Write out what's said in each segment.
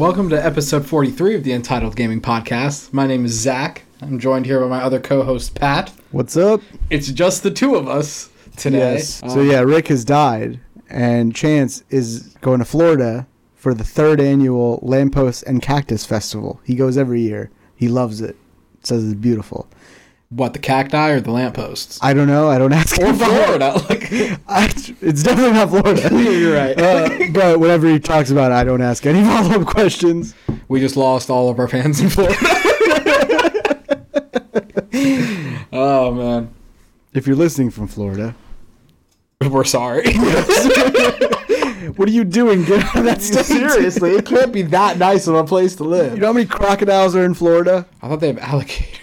Welcome to episode 43 of the Entitled Gaming Podcast. My name is Zach. I'm joined here by my other co host, Pat. What's up? It's just the two of us today. Yes. Um, so yeah, Rick has died, and Chance is going to Florida for the third annual Lamppost and Cactus Festival. He goes every year. He loves it. Says it's beautiful. What, the cacti or the lampposts? I don't know. I don't ask Or. Florida. Like, I, it's definitely not Florida. You're right. Uh, but whenever he talks about it, I don't ask any follow up questions. we just lost all of our fans in Florida. oh, man. If you're listening from Florida, We're sorry. what are you doing? Get out of that state. Seriously, it can't be that nice of a place to live. You know how many crocodiles are in Florida? I thought they have alligators.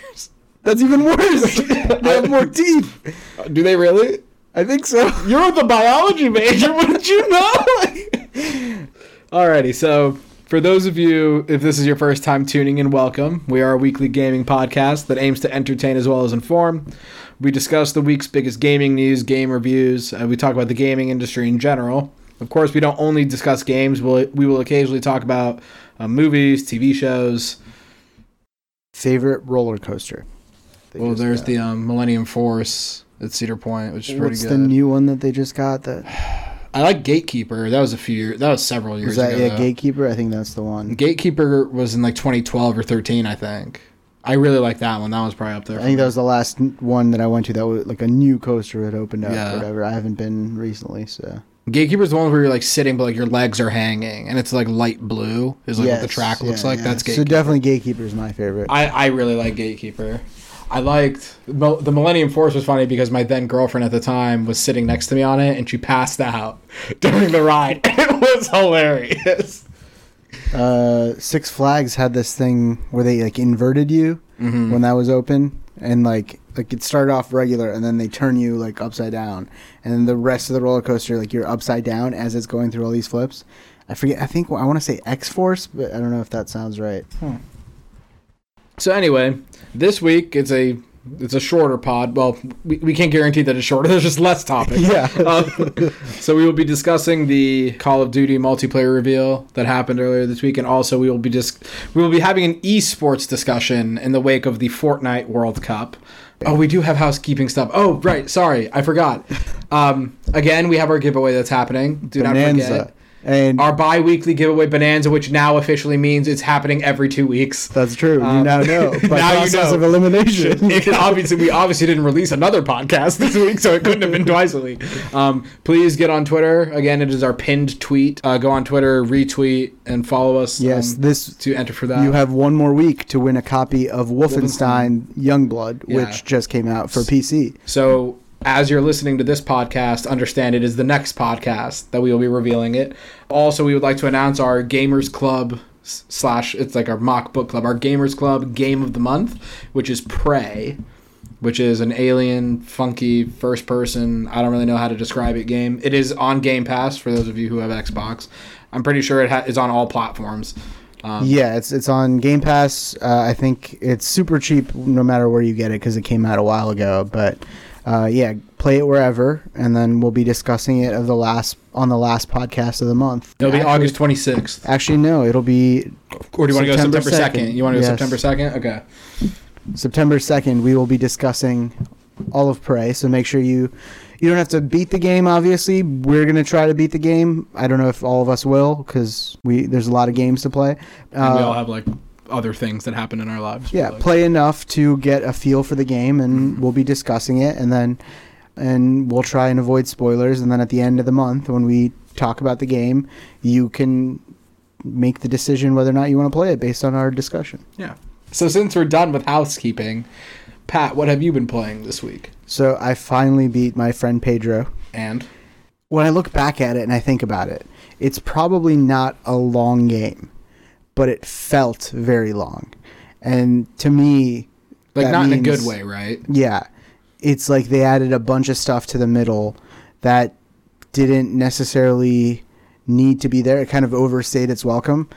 That's even worse. they have more teeth. Do they really? I think so. You're the biology major. Wouldn't you know? Alrighty, so for those of you, if this is your first time tuning in, welcome. We are a weekly gaming podcast that aims to entertain as well as inform. We discuss the week's biggest gaming news, game reviews. Uh, we talk about the gaming industry in general. Of course, we don't only discuss games. We'll, we will occasionally talk about uh, movies, TV shows. Favorite roller coaster? They Well, just there's got. the um, Millennium Force at Cedar Point, which is pretty good. What's the new one that they just got? That I like Gatekeeper. That was a few years. That was several years was that ago. yeah, though. Gatekeeper. I think that's the one. Gatekeeper was in like 2012 or 13, I think. I really like that one. That was probably up there. I think that was the last one that I went to. That was like a new coaster had opened up. Yeah. Or whatever. I haven't been recently, so Gatekeeper's the one where you're like sitting, but like your legs are hanging, and it's like light blue. Is like what the track looks yeah, like. yeah. That's So definitely Gatekeeper is my favorite. I I really like Gatekeeper. I liked the Millennium Force was funny because my then girlfriend at the time was sitting next to me on it, and she passed out during the ride. It was hilarious. uh, Six Flags had this thing where they like inverted you Mm-hmm. when that was open, and like like it started off regular, and then they turn you like upside down, and then the rest of the roller coaster like you're upside down as it's going through all these flips. I forget. I think I want to say X Force, but I don't know if that sounds right. So anyway, this week it's a it's a shorter pod. Well, we, we can't guarantee that it's shorter. There's just less topics. Yeah. Um, so we will be discussing the Call of Duty multiplayer reveal that happened earlier this week, and also we will be just we will be having an esports discussion in the wake of the Fortnite World Cup. Oh, we do have housekeeping stuff. Oh, right. Sorry, I forgot. Um, again, we have our giveaway that's happening. Do not Bonanza. forget And our bi-weekly giveaway Bonanza, which now officially means it's happening every two weeks. that's true. Um, you now know by now you process know. of elimination. It obviously, we obviously didn't release another podcast this week, so it couldn't have been twice a week. Um, please get on Twitter. Again, it is our pinned tweet. Uh, go on Twitter, retweet, and follow us. yes, um, this to enter for that. you have one more week to win a copy of Wolfenstein Youngblood, Yeah. which just came out for PC. So, as you're listening to this podcast, understand it is the next podcast that we will be revealing it. Also, we would like to announce our Gamers Club slash it's like our mock book club, our Gamers Club game of the month, which is Prey, which is an alien, funky first person. I don't really know how to describe it. Game. It is on Game Pass for those of you who have Xbox. I'm pretty sure it ha- is on all platforms. Um, Yeah, it's it's on Game Pass. Uh, I think it's super cheap no matter where you get it because it came out a while ago. But uh, yeah, play it wherever, and then we'll be discussing it of the last on the last podcast of the month. It'll be Actually- August 26th. Actually, no, it'll be Or do you want to go September September 2nd? 2nd. You want to go Yes. September 2nd? Okay. September second. We will be discussing all of Prey. So make sure you you don't have to beat the game. Obviously, we're gonna try to beat the game. I don't know if all of us will because we there's a lot of games to play. And we Uh, all have like other things that happen in our lives. yeah Like- play enough to get a feel for the game and we'll be discussing it and then and we'll try and avoid spoilers and then at the end of the month when we talk about the game you can make the decision whether or not you want to play it based on our discussion Yeah. So since we're done with housekeeping, Pat, what have you been playing this week? so i finally beat my friend pedro And when i look back at it and i think about it it's probably not a long game but it felt very long and to me like not in a good way, right? Yeah. It's like they added a bunch of stuff to the middle that didn't necessarily need to be there. It kind of overstayed its welcome.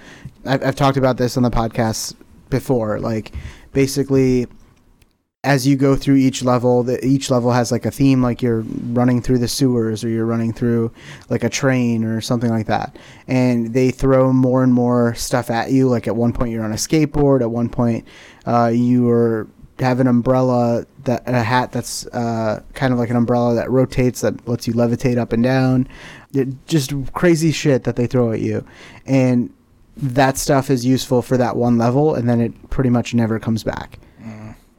I've, I've talked about this on the podcast before. Like, basically, as you go through each level, the, each level has like a theme, like you're running through the sewers or you're running through like a train or something like that. And they throw more and more stuff at you. Like at one point you're on a skateboard. At one point uh, you are have an umbrella that a hat that's uh, kind of like an umbrella that rotates that lets you levitate up and down. It, just crazy shit that they throw at you, and that stuff is useful for that one level, and then it pretty much never comes back.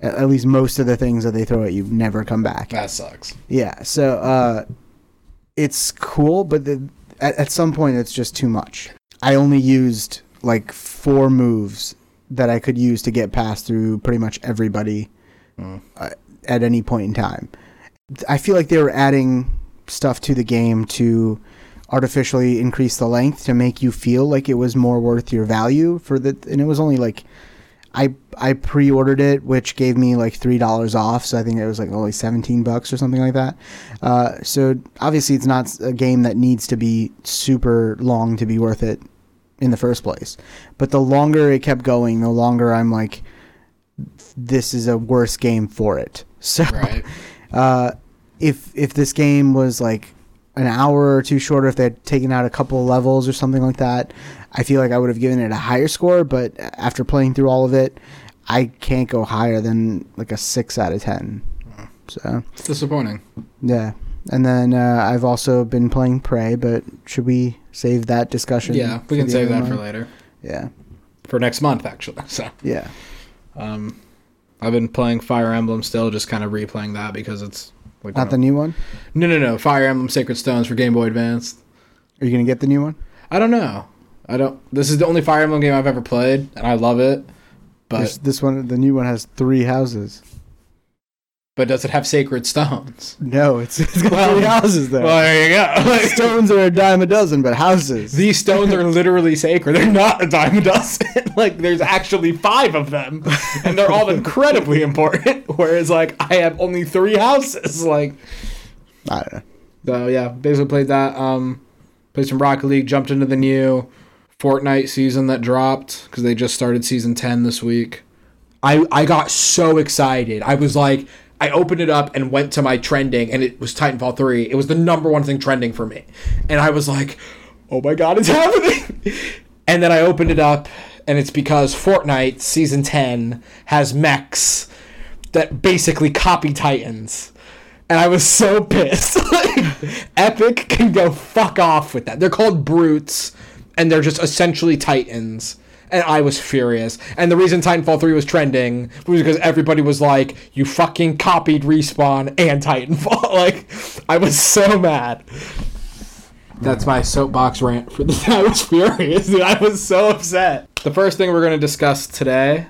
At, least most of the things that they throw at you never come back. That sucks. Yeah, so uh, it's cool, but the, at, at some point it's just too much. I only used like four moves that I could use to get past through pretty much everybody uh, at any point in time. I feel like they were adding stuff to the game to artificially increase the length to make you feel like it was more worth your value for the and it was only like I I pre-ordered it, which gave me like three dollars off. So I think it was like only seventeen bucks or something like that. Uh, so obviously, it's not a game that needs to be super long to be worth it in the first place. But the longer it kept going, the longer I'm like, this is a worse game for it. So Right. uh, if if this game was like an hour or two shorter, if they had taken out a couple of levels or something like that, I feel like I would have given it a higher score. But after playing through all of it, I can't go higher than like a six out of ten. So It's disappointing. yeah, and then uh, I've also been playing Prey, but should we save that discussion? Yeah, we can save that for later. Yeah, For next month, actually. So, yeah. um, I've been playing Fire Emblem still, just kind of replaying that because it's like Not the new one. no, no, no. Fire Emblem Sacred Stones for Game Boy Advance. Are you gonna get the new one? I don't know. I don't. This is the only Fire Emblem game I've ever played, and I love it. There's- But this one, the new one, has three houses. but does it have sacred stones? No, it's, it's got Well- three houses there. Well, there you go. Stones are a dime a dozen, but houses. These stones are literally sacred. They're not a dime a dozen. like there's actually five of them, and they're all incredibly important. Whereas like I have only three houses. Like I don't know. so, yeah. Basically played that. Um, played some Rocket League. Jumped into the new Fortnite season that dropped because they just started season ten this week. I I got so excited. I was like. I opened it up and went to my trending, and it was Titanfall 3. It was the number one thing trending for me. And I was like, oh my god, it's happening. And then I opened it up, and it's because Fortnite Season 10 has mechs that basically copy Titans. And I was so pissed. Epic can go fuck off with that. They're called brutes, and they're just essentially Titans. And I was furious. And the reason Titanfall 3 was trending was because everybody was like, you fucking copied Respawn and Titanfall. like, I was so mad. That's my soapbox rant for this. I was furious. Dude. I was so upset. The first thing we're going to discuss today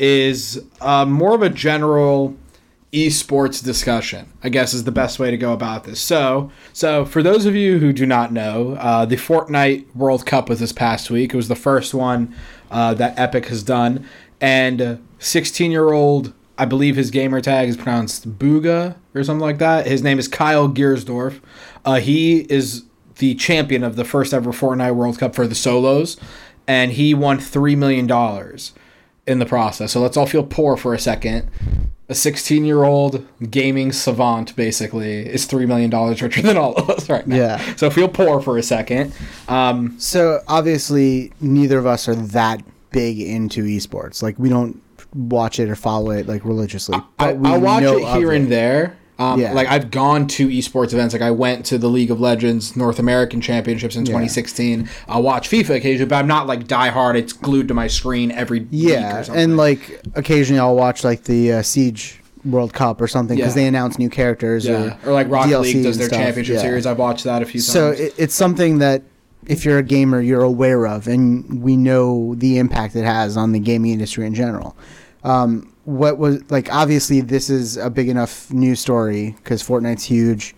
is uh, more of a general esports discussion. I guess is the best way to go about this. So, so for those of you who do not know, uh, the Fortnite World Cup was this past week. It was the first one uh, that Epic has done, and 16 year old. I believe his gamer tag is pronounced Bugha or something like that. His name is Kyle Giersdorf. Uh, he is the champion of the first ever Fortnite World Cup for the solos, and he won $3 million in the process. So let's all feel poor for a second. A 16 year old gaming savant, basically, is $3 million richer than all of us right now. Yeah. So feel poor for a second. Um, So obviously, neither of us are that big into esports. Like we don't watch it or follow it like religiously. I, But we I watch know it here and there. Um, Yeah. Like I've gone to esports events. Like I went to the League of Legends North American Championships in Yeah. 2016. I'll watch FIFA occasionally, but I'm not like diehard. It's glued to my screen every week Yeah, or something. and like occasionally I'll watch like the uh, Siege World Cup or something because Yeah. they announce new characters yeah, or or like Rocket DLC League does their stuff, championship yeah. series. I've watched that a few times. So it, it's something that if you're a gamer, you're aware of, and we know the impact it has on the gaming industry in general. Um, what was like? Obviously, this is a big enough news story because Fortnite's huge.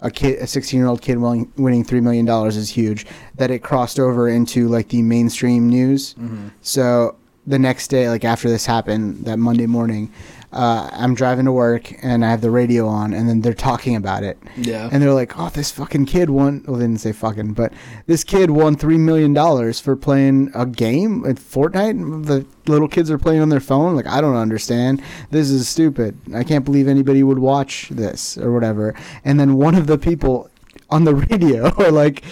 A kid, a 16 year old kid winning, winning three million dollars is huge. That it crossed over into like the mainstream news. Mm-hmm. So the next day, like after this happened, that Monday morning, uh, I'm driving to work and I have the radio on, and then they're talking about it. Yeah. And they're like, "Oh, this fucking kid won." Well, they didn't say fucking, but this kid won three million dollars for playing a game at Fortnite. The little kids are playing on their phone. Like, I don't understand. This is stupid. I can't believe anybody would watch this or whatever. And then one of the people on the radio are like.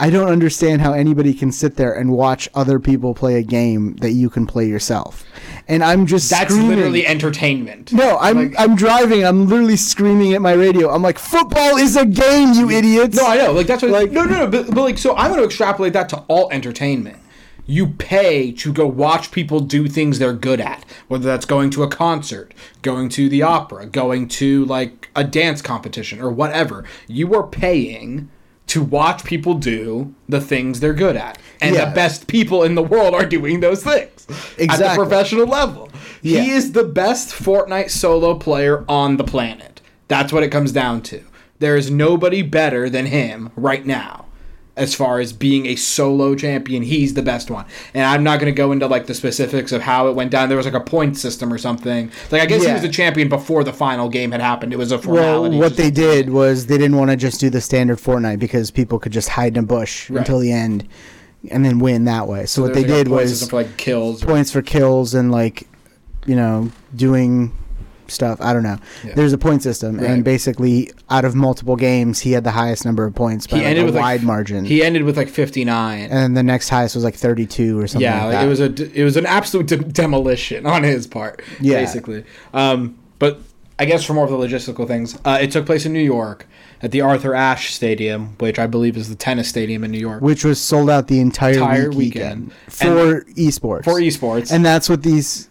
I don't understand how anybody can sit there and watch other people play a game that you can play yourself. And I'm just That's screaming. literally entertainment. No, I'm Like- I'm driving. I'm literally screaming at my radio. I'm like, football is a game, you idiots. No, I know. Like that's what. Like- no, no, no. But, but like, so I'm going to extrapolate that to all entertainment. You pay to go watch people do things they're good at, whether that's going to a concert, going to the opera, going to like a dance competition or whatever. You are paying to watch people do the things they're good at, and Yeah. the best people in the world are doing those things at the professional level. Yeah. He is the best Fortnite solo player on the planet. That's what it comes down to. There is nobody better than him right now. As far as being a solo champion, he's the best one. And I'm not going to go into like the specifics of how it went down. There was like a point system or something. Like I guess he was a champion before the final game had happened. It was a Well, what they did was they didn't want to just do the standard Fortnite because people could just hide in a bush Right. until the end and then win that way. So, what they like, did was for like kills. points for kills and like, you know, doing stuff. I don't know. Yeah. There's a point system, Right. and basically, out of multiple games, he had the highest number of points by he like, ended a with wide like, margin. He ended with like 59. and then the next highest was like 32 or something. yeah, like it was a it was an absolute de- demolition on his part. Yeah. basically. Um, but I guess for more of the logistical things, uh, it took place in New York at the Arthur Ashe Stadium, which I believe is the tennis stadium in New York which was sold out the entire, Entire week weekend. weekend for esports. for esports. and that's what these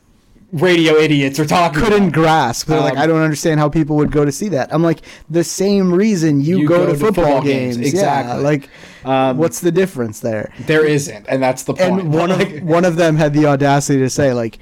radio idiots are talking. couldn't grasp. They're like, Um, I don't understand how people would go to see that. I'm like, the same reason you, You go, go to to football, football games. games, Yeah, exactly. like, Um, what's the difference there? There isn't, and that's the point. And one of one of them had the audacity to say, like,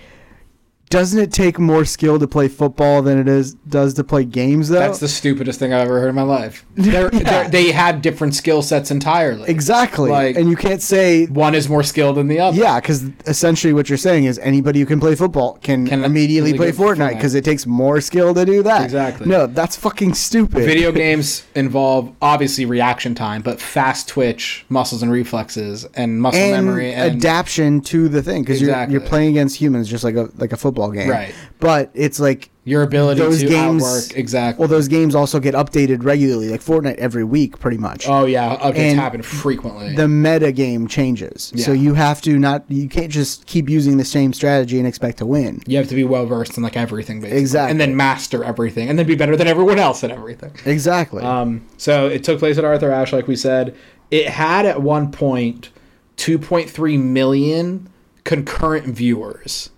doesn't it take more skill to play football than it is does to play games though? that's the stupidest thing I've ever heard in my life. They're, Yeah. they're, they had different skill sets entirely. exactly. Like- and you can't say One is more skilled than the other. Yeah, because essentially what you're saying is anybody who can play football can, Can immediately play Fortnite Fortnite. because it takes more skill to do that. Exactly. No, that's fucking stupid. Video games involve obviously reaction time, but fast twitch, muscles and reflexes, and muscle and memory, and adaptation to the thing because Exactly. you're you're playing against humans just like a like a football game. Right. But it's like your ability those to games outwork exactly. well, those games also get updated regularly, like Fortnite every week, pretty much. oh yeah, updates and happen frequently. the meta game changes, so you have to not you can't just keep using the same strategy and expect to win. you have to be well versed in like everything, basically. Exactly. and then master everything, and then be better than everyone else at everything. Exactly. Um, so it took place at Arthur Ashe, like we said. It had at one point 2.3 million concurrent viewers,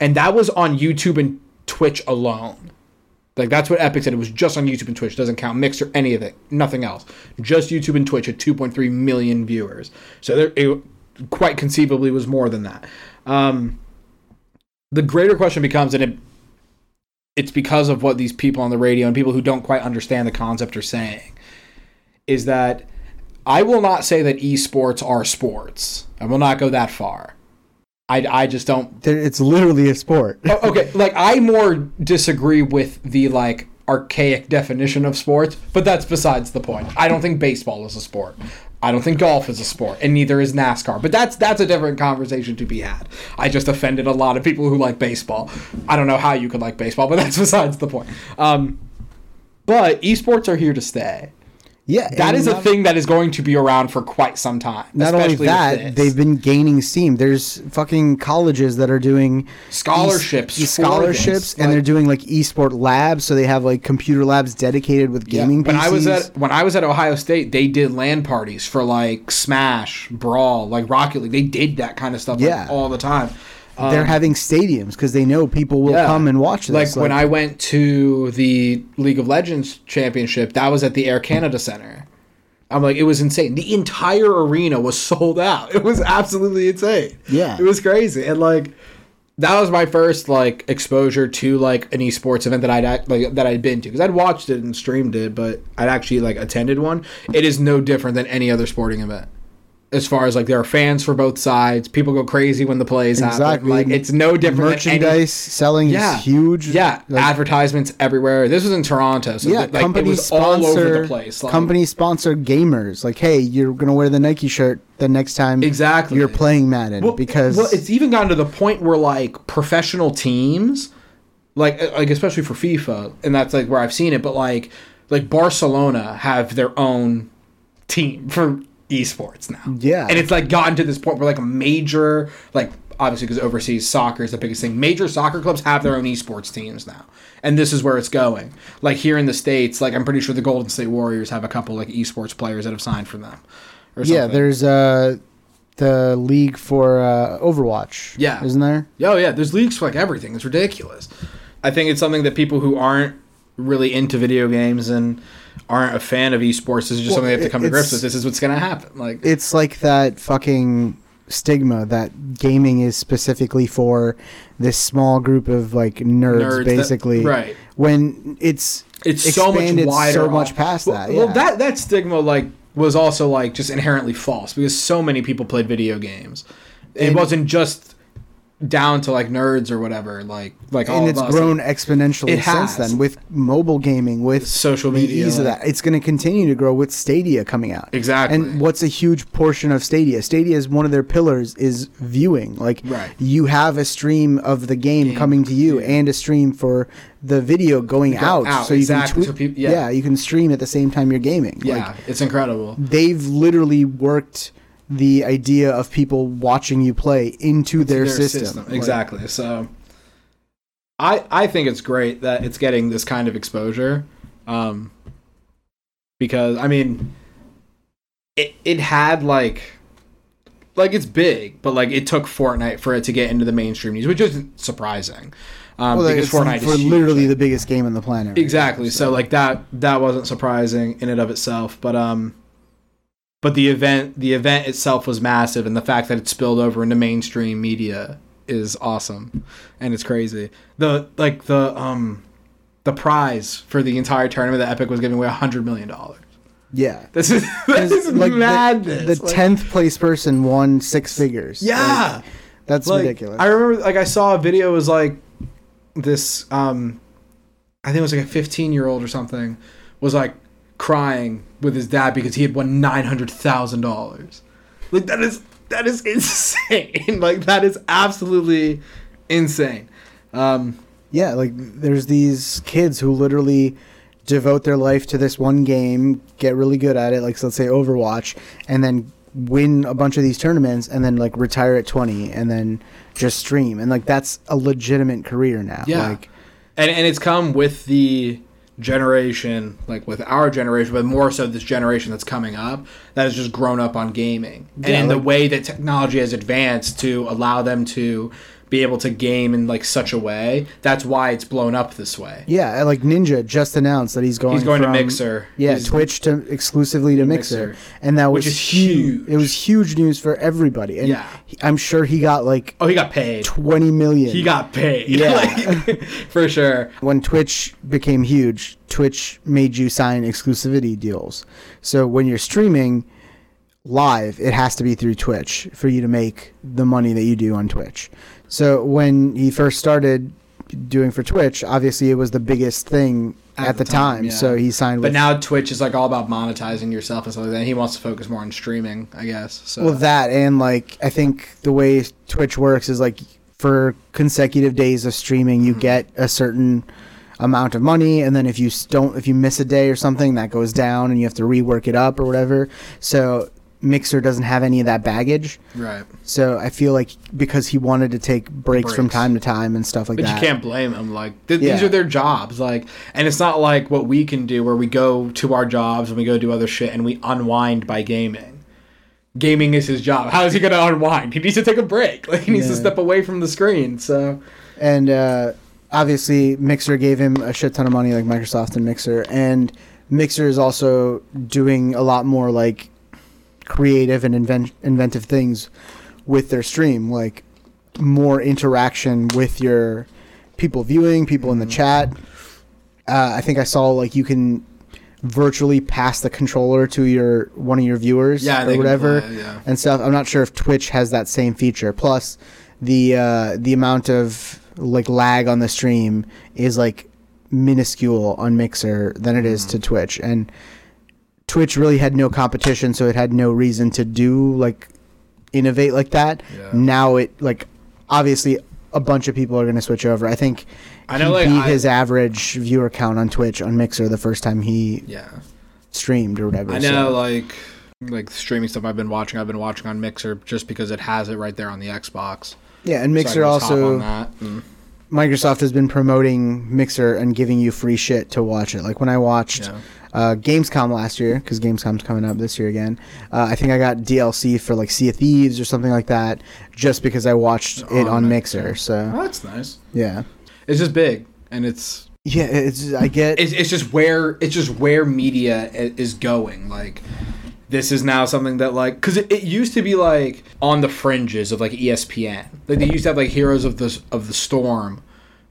and that was on YouTube and Twitch alone. Like that's what Epic said. It was just on YouTube and Twitch. Doesn't count Mixer, any of it, nothing else. Just YouTube and Twitch at 2.3 million viewers. So there, it quite conceivably was more than that. Um, the greater question becomes, and it, it's because of what these people on the radio and people who don't quite understand the concept are saying, is that I will not say that esports are sports. I will not go that far. I, I just don't it's literally a sport. Oh, okay, like I more disagree with the like archaic definition of sports, but that's besides the point. I don't think baseball is a sport. I don't think golf is a sport, and neither is NASCAR. But that's that's a different conversation to be had. I just offended a lot of people who like baseball. I don't know how you could like baseball, but that's besides the point. Um, but esports are here to stay. Yeah, that is a not- thing that is going to be around for quite some time. Not only especially that, they've been gaining steam. There's fucking colleges that are doing scholarships, e- scholarships, and Like- they're doing like esport labs. So they have like computer labs dedicated with Yeah. gaming. When I was at when I was at Ohio State, they did LAN parties for like Smash, Brawl, like Rocket League. They did that kind of stuff like, all the time. Um, they're having stadiums because they know people will yeah. come and watch this. Like when I went to the League of Legends championship, that was at the Air Canada Center. I'm like, it was insane. The entire arena was sold out. It was absolutely insane. Yeah. it was crazy, and like that was my first like exposure to like an esports event that I'd like that I'd been to because I'd watched it and streamed it, but I'd actually like attended one. It is no different than any other sporting event. As far as like there are fans for both sides. People go crazy when the plays happen. Exactly. Like it's no different than any- Merchandise selling Yeah. is huge. yeah, Like, advertisements everywhere. This was in Toronto, so yeah, like, it companies was all sponsor over the place. Like, companies sponsor gamers. Like, hey, you're gonna wear the Nike shirt the next time exactly. you're playing Madden well, because well, it's even gotten to the point where like professional teams, like uh, like especially for FIFA, and that's like where I've seen it. But like like Barcelona have their own team for esports now. yeah, and it's like gotten to this point where like a major like obviously because overseas soccer is the biggest thing major soccer clubs have their own esports teams now and this is where it's going like here in the states like i'm pretty sure the golden state warriors have a couple like esports players that have signed for them or yeah. There's uh the league for uh, Overwatch. Yeah. isn't there? oh yeah there's leagues for like everything it's ridiculous i think it's something that people who aren't really into video games and aren't a fan of esports this is just Well, something they have to come to grips with this is what's going to happen like It's like that fucking stigma that gaming is specifically for this small group of like nerds, nerds that- basically. right When it's it's so much expanded wider so much past well, that, well yeah. that that stigma like was also like just inherently false because so many people played video games it And- wasn't just down to like nerds or whatever like like all and it's grown exponentially It since has. then with mobile gaming, with social the media ease of that. It's going to continue to grow with Stadia coming out. exactly And what's a huge portion of Stadia? Stadia is one of their pillars is viewing. Like Right. you have a stream of the game, Game, coming to you yeah. and a stream for the video going Go out. out, So you exactly. can So tweet, peop- yeah. yeah. you can stream at the same time you're gaming. yeah Like, it's incredible they've literally worked the idea of people watching you play into their, system. Like, exactly so i i think it's great that it's getting this kind of exposure um because i mean it it had like like it's big but like it took fortnite for it to get into the mainstream news which isn't surprising um well, because fortnite for is literally the biggest game on the planet. right exactly now, so like that that wasn't surprising in and of itself but um but the event the event itself was massive and the fact that it spilled over into mainstream media is awesome and it's crazy the like the um the prize for the entire tournament that epic was giving away a hundred million dollars yeah. this is this is like madness The Like, tenth place person won six figures. yeah Like, that's like, ridiculous. I remember like I saw a video it was like this um I think it was like a 15 year old or something was like crying with his dad because he had won $900,000. Like that is that is insane. like that is absolutely insane. Um yeah, like there's these kids who literally devote their life to this one game, get really good at it, like so let's say Overwatch, and then win a bunch of these tournaments and then like retire at 20 and then just stream and like that's a legitimate career now Yeah. like and and it's come with the generation like with our generation but more so this generation that's coming up that has just grown up on gaming. Yeah, and the like- way that technology has advanced to allow them to be able to game in like such a way that's why it's blown up this way yeah like ninja just announced that he's going he's going from, to mixer yeah He's- twitch to exclusively to mixer, Mixer. and that was is huge. huge. it was huge news for everybody and Yeah. he- i'm sure he got like oh he got paid 20 million he got paid Yeah. Like, for sure when Twitch became huge, Twitch made you sign exclusivity deals. So when you're streaming live, it has to be through Twitch for you to make the money that you do on Twitch. So when he first started doing for Twitch, obviously it was the biggest thing at, the, time. yeah. So he signed with but with now twitch is like all about monetizing yourself and stuff like that he wants to focus more on streaming i guess so well that and like I think the way Twitch works is like for consecutive days of streaming, you Mhm. get a certain amount of money and then if you don't if you miss a day or something that goes down and you have to rework it up or whatever so mixer doesn't have any of that baggage right so i feel like because he wanted to take breaks, from time to time and stuff like But that But you can't blame him. Like th- Yeah. these are their jobs. Like, and it's not like what we can do, where we go to our jobs and we go do other shit and we unwind by gaming. Gaming is his job. How is he going to unwind? He needs to take a break. Like he needs to step away from the screen. So and uh, obviously mixer gave him a shit ton of money like microsoft and mixer and mixer is also doing a lot more like creative and invent- inventive things with their stream like more interaction with your people viewing people in the Mhm. chat uh, i think i saw like you can virtually pass the controller to your one of your viewers Yeah, or whatever play yeah. and stuff. I'm not sure if Twitch has that same feature. Plus, the uh, the amount of like lag on the stream is like minuscule on Mixer than it is to Mm-hmm. Twitch, and Twitch really had no competition, so it had no reason to do like innovate like that. Yeah. Now it like obviously a bunch of people are going to switch over. I think I know, he like, beat I- his average viewer count on Twitch on Mixer the first time he Yeah. streamed or whatever. I so- know, like like streaming stuff I've been watching. I've been watching on Mixer just because it has it right there on the Xbox. yeah, and Mixer hop also on mm. Microsoft has been promoting Mixer and giving you free shit to watch it. Like when I watched Yeah. Uh, Gamescom last year, because Gamescom's coming up this year again. Uh, I think I got DLC for like Sea of Thieves or something like that, just because I watched it On Mixer. So Oh, that's nice. yeah, It's just big and it's yeah, it's I get it's, it's just where it's just where media i- is going like this is now something that like because it, it used to be like on the fringes of like espn like they used to have like heroes of the of the storm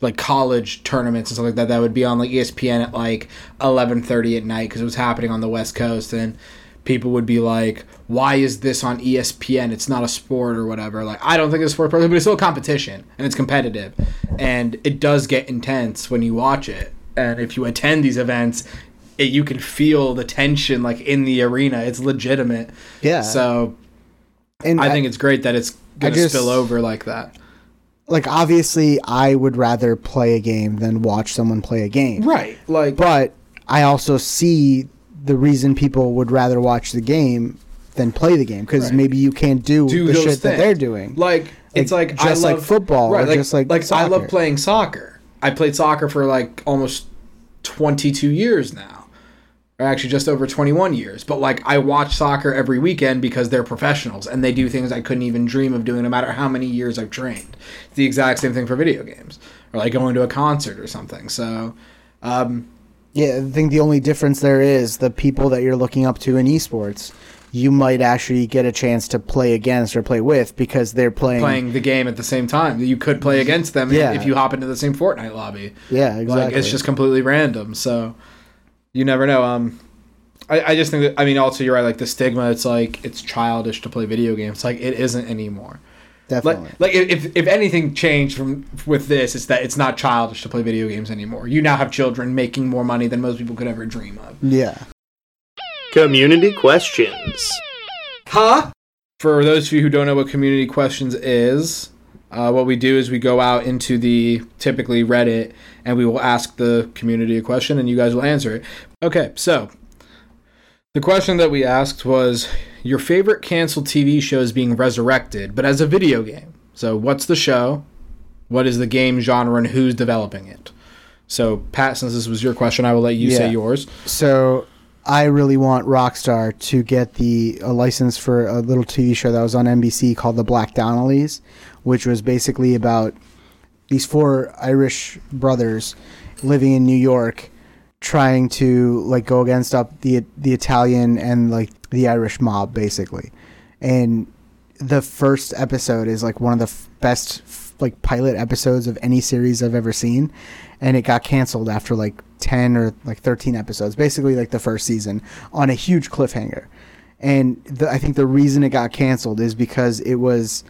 like college tournaments and stuff like that that would be on like espn at like 11.30 at night because it was happening on the west coast and people would be like why is this on espn it's not a sport or whatever. Like i don't think it's a sport but it's still a competition and it's competitive and it does get intense when you watch it and if you attend these events it, you can feel the tension like in the arena. It's legitimate. Yeah. so and i think it's great that it's gonna just- spill over like that like obviously I would rather play a game than watch someone play a game. right like But I also see the reason people would rather watch the game than play the game because Right. maybe you can't do, do the shit that they're doing. Like it's like, Like, just I like love, football or just like like I love playing soccer. I played soccer for like almost twenty two years now, or actually just over twenty one years. But like I watch soccer every weekend because they're professionals and they do things I couldn't even dream of doing, no matter how many years I've trained. It's the exact same thing for video games or like going to a concert or something. So. Um, Yeah, I think the only difference there is the people that you're looking up to in esports. You might actually get a chance to play against or play with because they're playing. playing the game at the same time. You could play against them Yeah. if you hop into the same Fortnite lobby. Yeah, exactly. Like it's just completely random. So you never know. Um, I, I just think that I mean also you're right. Like the stigma, it's like it's childish to play video games. Like it isn't anymore. Like definitely. like if if anything changed from with this, it's that it's not childish to play video games anymore. You now have children making more money than most people could ever dream of. yeah. Community questions. Huh? For those of you who don't know what community questions is, uh, what we do is we go out into the typically Reddit and we will ask the community a question and you guys will answer it. Okay, so the question that we asked was your favorite canceled TV show is being resurrected, but as a video game. So, what's the show? What is the game genre and who's developing it? So, Pat, since this was your question, I will let you say yours. So I really want Rockstar to get the a license for a little TV show that was on NBC called The Black Donnellys, which was basically about these four Irish brothers living in New York trying to like go against up the the Italian and like the Irish mob basically. And the first episode is like one of the f- best f- like pilot episodes of any series I've ever seen and it got canceled after like 10 or like 13 episodes basically like the first season on a huge cliffhanger and the, I think the reason it got canceled is because it was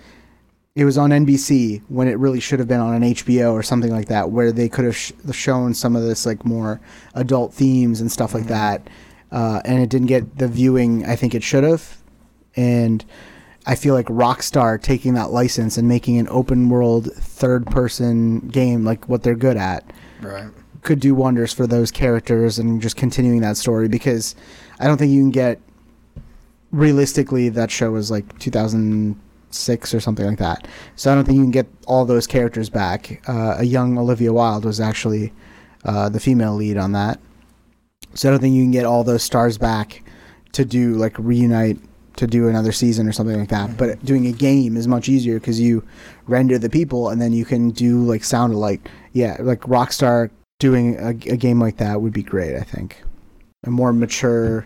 it was on NBC when it really should have been on an HBO or something like that, where they could have sh- shown some of this like more adult themes and stuff like that, uh, and it didn't get the viewing I think it should have, and I feel like Rockstar taking that license and making an open world third person game like what they're good at Right. could do wonders for those characters and just continuing that story because I don't think you can get realistically that show was like 2006 or something like that. So I don't think you can get all those characters back. Uh, a young Olivia Wilde was actually uh, the female lead on that. So I don't think you can get all those stars back to do like reunite to do another season or something like that. But doing a game is much easier because you render the people and then you can do like sound alike. Yeah, like Rockstar doing a, a game like that would be great. I think a more mature.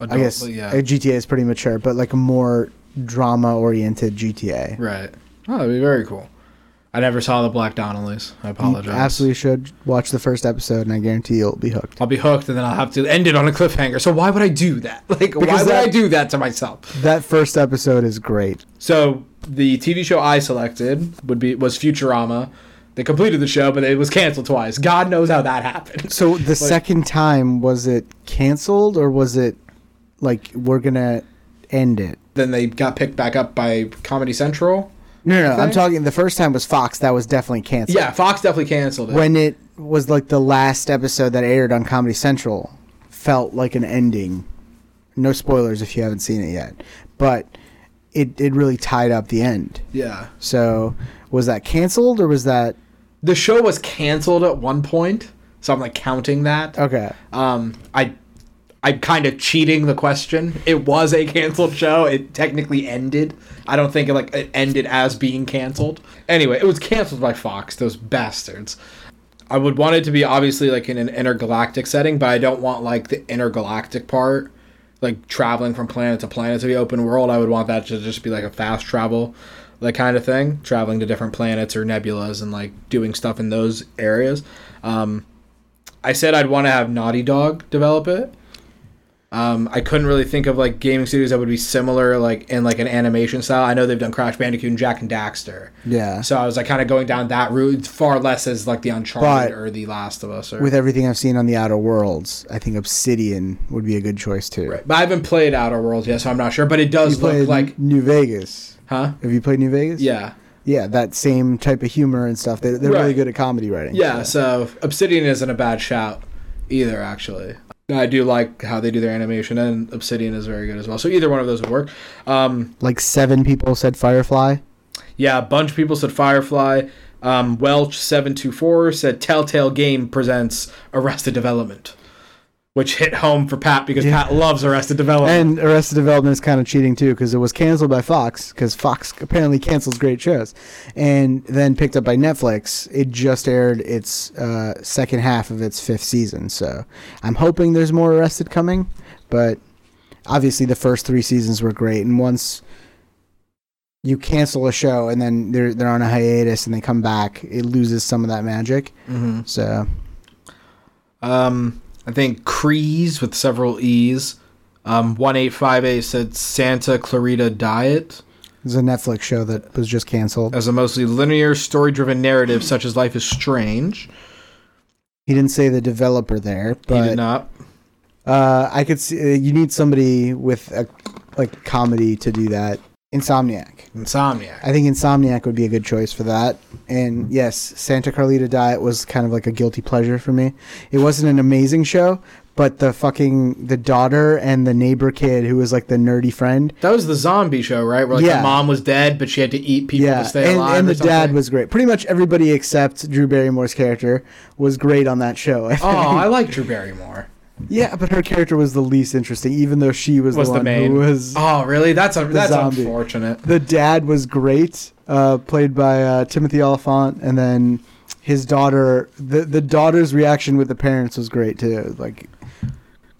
I guess yeah. GTA is pretty mature, but like a more drama oriented GTA. Right. Oh, that'd be very cool. I never saw the Black Donnellys. I You apologize. absolutely should watch the first episode, and I guarantee you'll be hooked. I'll be hooked, and then I'll have to end it on a cliffhanger. So why would I do that? Like, why Because would that- I do that to myself? That first episode is great. So the TV show I selected would be was Futurama. They completed the show, but it was canceled twice. God knows how that happened. So the second time, was it canceled or was it like we're gonna end it? Then they got picked back up by Comedy Central. No, no, no I'm talking. The first time was Fox. That was definitely canceled. Yeah, Fox definitely canceled it. When it was like the last episode that aired on Comedy Central, felt like an ending. No spoilers if you haven't seen it yet, but it it really tied up the end. yeah, So was that canceled or was that the show was canceled at one point, so I'm like counting that. okay? Um, I, I'm kind of cheating the question. It was a canceled show. It technically ended. I don't think it like it ended as being canceled. Anyway, it was canceled by Fox. Those bastards. I would want it to be obviously like in an intergalactic setting, but I don't want like the intergalactic part, like traveling from planet to planet to be open world. I would want that to just be like a fast travel, like kind of thing, traveling to different planets or nebulas and like doing stuff in those areas. Um, I said I'd want to have Naughty Dog develop it. Um, I couldn't really think of like gaming studios that would be similar, like in like an animation style. I know they've done Crash Bandicoot and Jak and Daxter, Yeah. so I was like kind of going down that route, far less as like the Uncharted But or the Last of Us. Or, With everything I've seen on the Outer Worlds, I think Obsidian would be a good choice too. right. But I haven't played Outer Worlds yet, so I'm not sure. But it does look like, New Vegas. huh? Have you played New Vegas? Yeah, Yeah, that same type of humor and stuff. They, they're really good at comedy writing. yeah. So Obsidian isn't a bad shout either, actually. I do like how they do their animation, and Obsidian is very good as well. So either one of those would work. Um, Like seven people said Firefly. Yeah, a bunch of people said Firefly. Um, Welch724 said Telltale Game presents Arrested Development, which hit home for Pat because Yeah. Pat loves Arrested Development. And Arrested Development is kind of cheating too because it was canceled by Fox because Fox apparently cancels great shows, and then picked up by Netflix. It just aired its uh, second half of its fifth season, so I'm hoping there's more Arrested coming. But obviously, the first three seasons were great, and once you cancel a show and then they're they're on a hiatus and they come back, it loses some of that magic. Mhm. So Um, I think Crees with several E's. Um, 1858 said Santa Clarita Diet it's a Netflix show that was just canceled. as a mostly linear, story driven narrative such as Life is Strange. He didn't say the developer there, he but did not. Uh, I could see uh, you need somebody with a like comedy to do that. Insomniac. Insomniac. I think Insomniac would be a good choice for that. And yes, Santa Carlita Diet was kind of like a guilty pleasure for me. It wasn't an amazing show, but the fucking the daughter and the neighbor kid who was like the nerdy friend. That was the zombie show, right? Where like Yeah. the mom was dead, but she had to eat people yeah, to stay and, alive. and the dad was great. Pretty much everybody except Drew Barrymore's character was great on that show. I Oh. I like Drew Barrymore. Yeah, but her character was the least interesting, even though she was, Was the the one main? who was Oh, really? That's a, that's zombie. unfortunate. the dad was great, uh, played by uh, Timothy Olyphant, and then his daughter. The the daughter's reaction with the parents was great too. Like,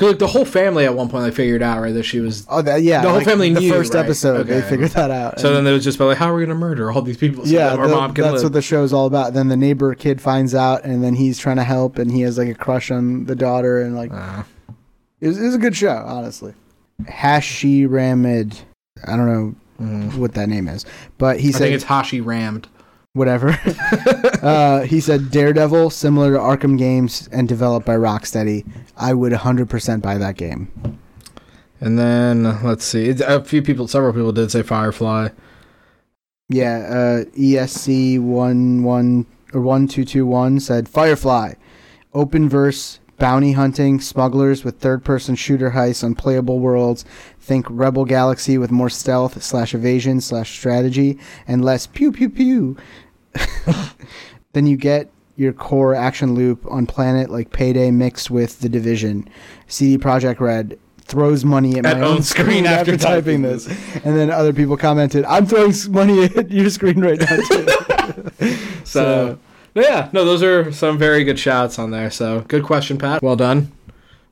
Cause like the whole family at one point they figured out right that she was. oh, that yeah, The whole like, family The knew, first right? episode, they figured that out. So then they was just be like, how are we gonna murder all these people? So yeah, that our the- mom can that's live. what the show's all about. Then the neighbor kid finds out, and then he's trying to help, and he has like a crush on the daughter, and like Uh, it was, it was a good show, honestly. Hashi Ramid, I don't know mm. what that name is, but he I said think it's Hashi rammed. Whatever. uh, he said Daredevil, similar to Arkham games and developed by Rocksteady. I would 100% buy that game. And then let's see, a few people, several people did say Firefly. Yeah, uh, ESC one one or one two two one said Firefly, open verse bounty hunting smugglers with third person shooter heists on playable worlds. Think Rebel Galaxy with more stealth slash evasion slash strategy and less pew pew pew. then you get your core action loop on planet like Payday mixed with the Division. CD Projekt Red throws money at, At my own screen after typing this. And then other people commented, "I'm throwing money at your screen right now too." So, yeah, no, those are some very good shouts on there. So good question, Pat. Well done.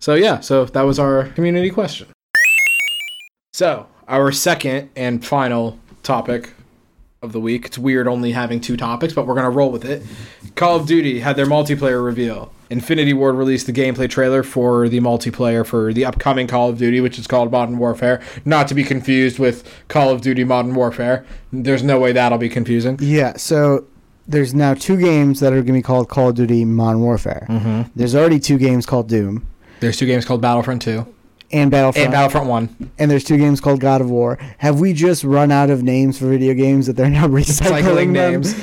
So yeah, so that was our community question. So our second and final topic of the week. It's weird only having two topics, but we're gonna roll with it. Call of Duty had their multiplayer reveal. Infinity Ward released the gameplay trailer for the multiplayer for the upcoming Call of Duty, which is called Modern Warfare. Not to be confused with Call of Duty Modern Warfare. There's no way that'll be confusing. Yeah, so there's now two games that are going to be called Call of Duty Modern Warfare. Mm-hmm. There's already two games called Doom There's two games called Battlefront 2 and Battlefront, and Battlefront 1. and there's two games called God of War. Have we just run out of names for video games that they're now recycling Cycling names?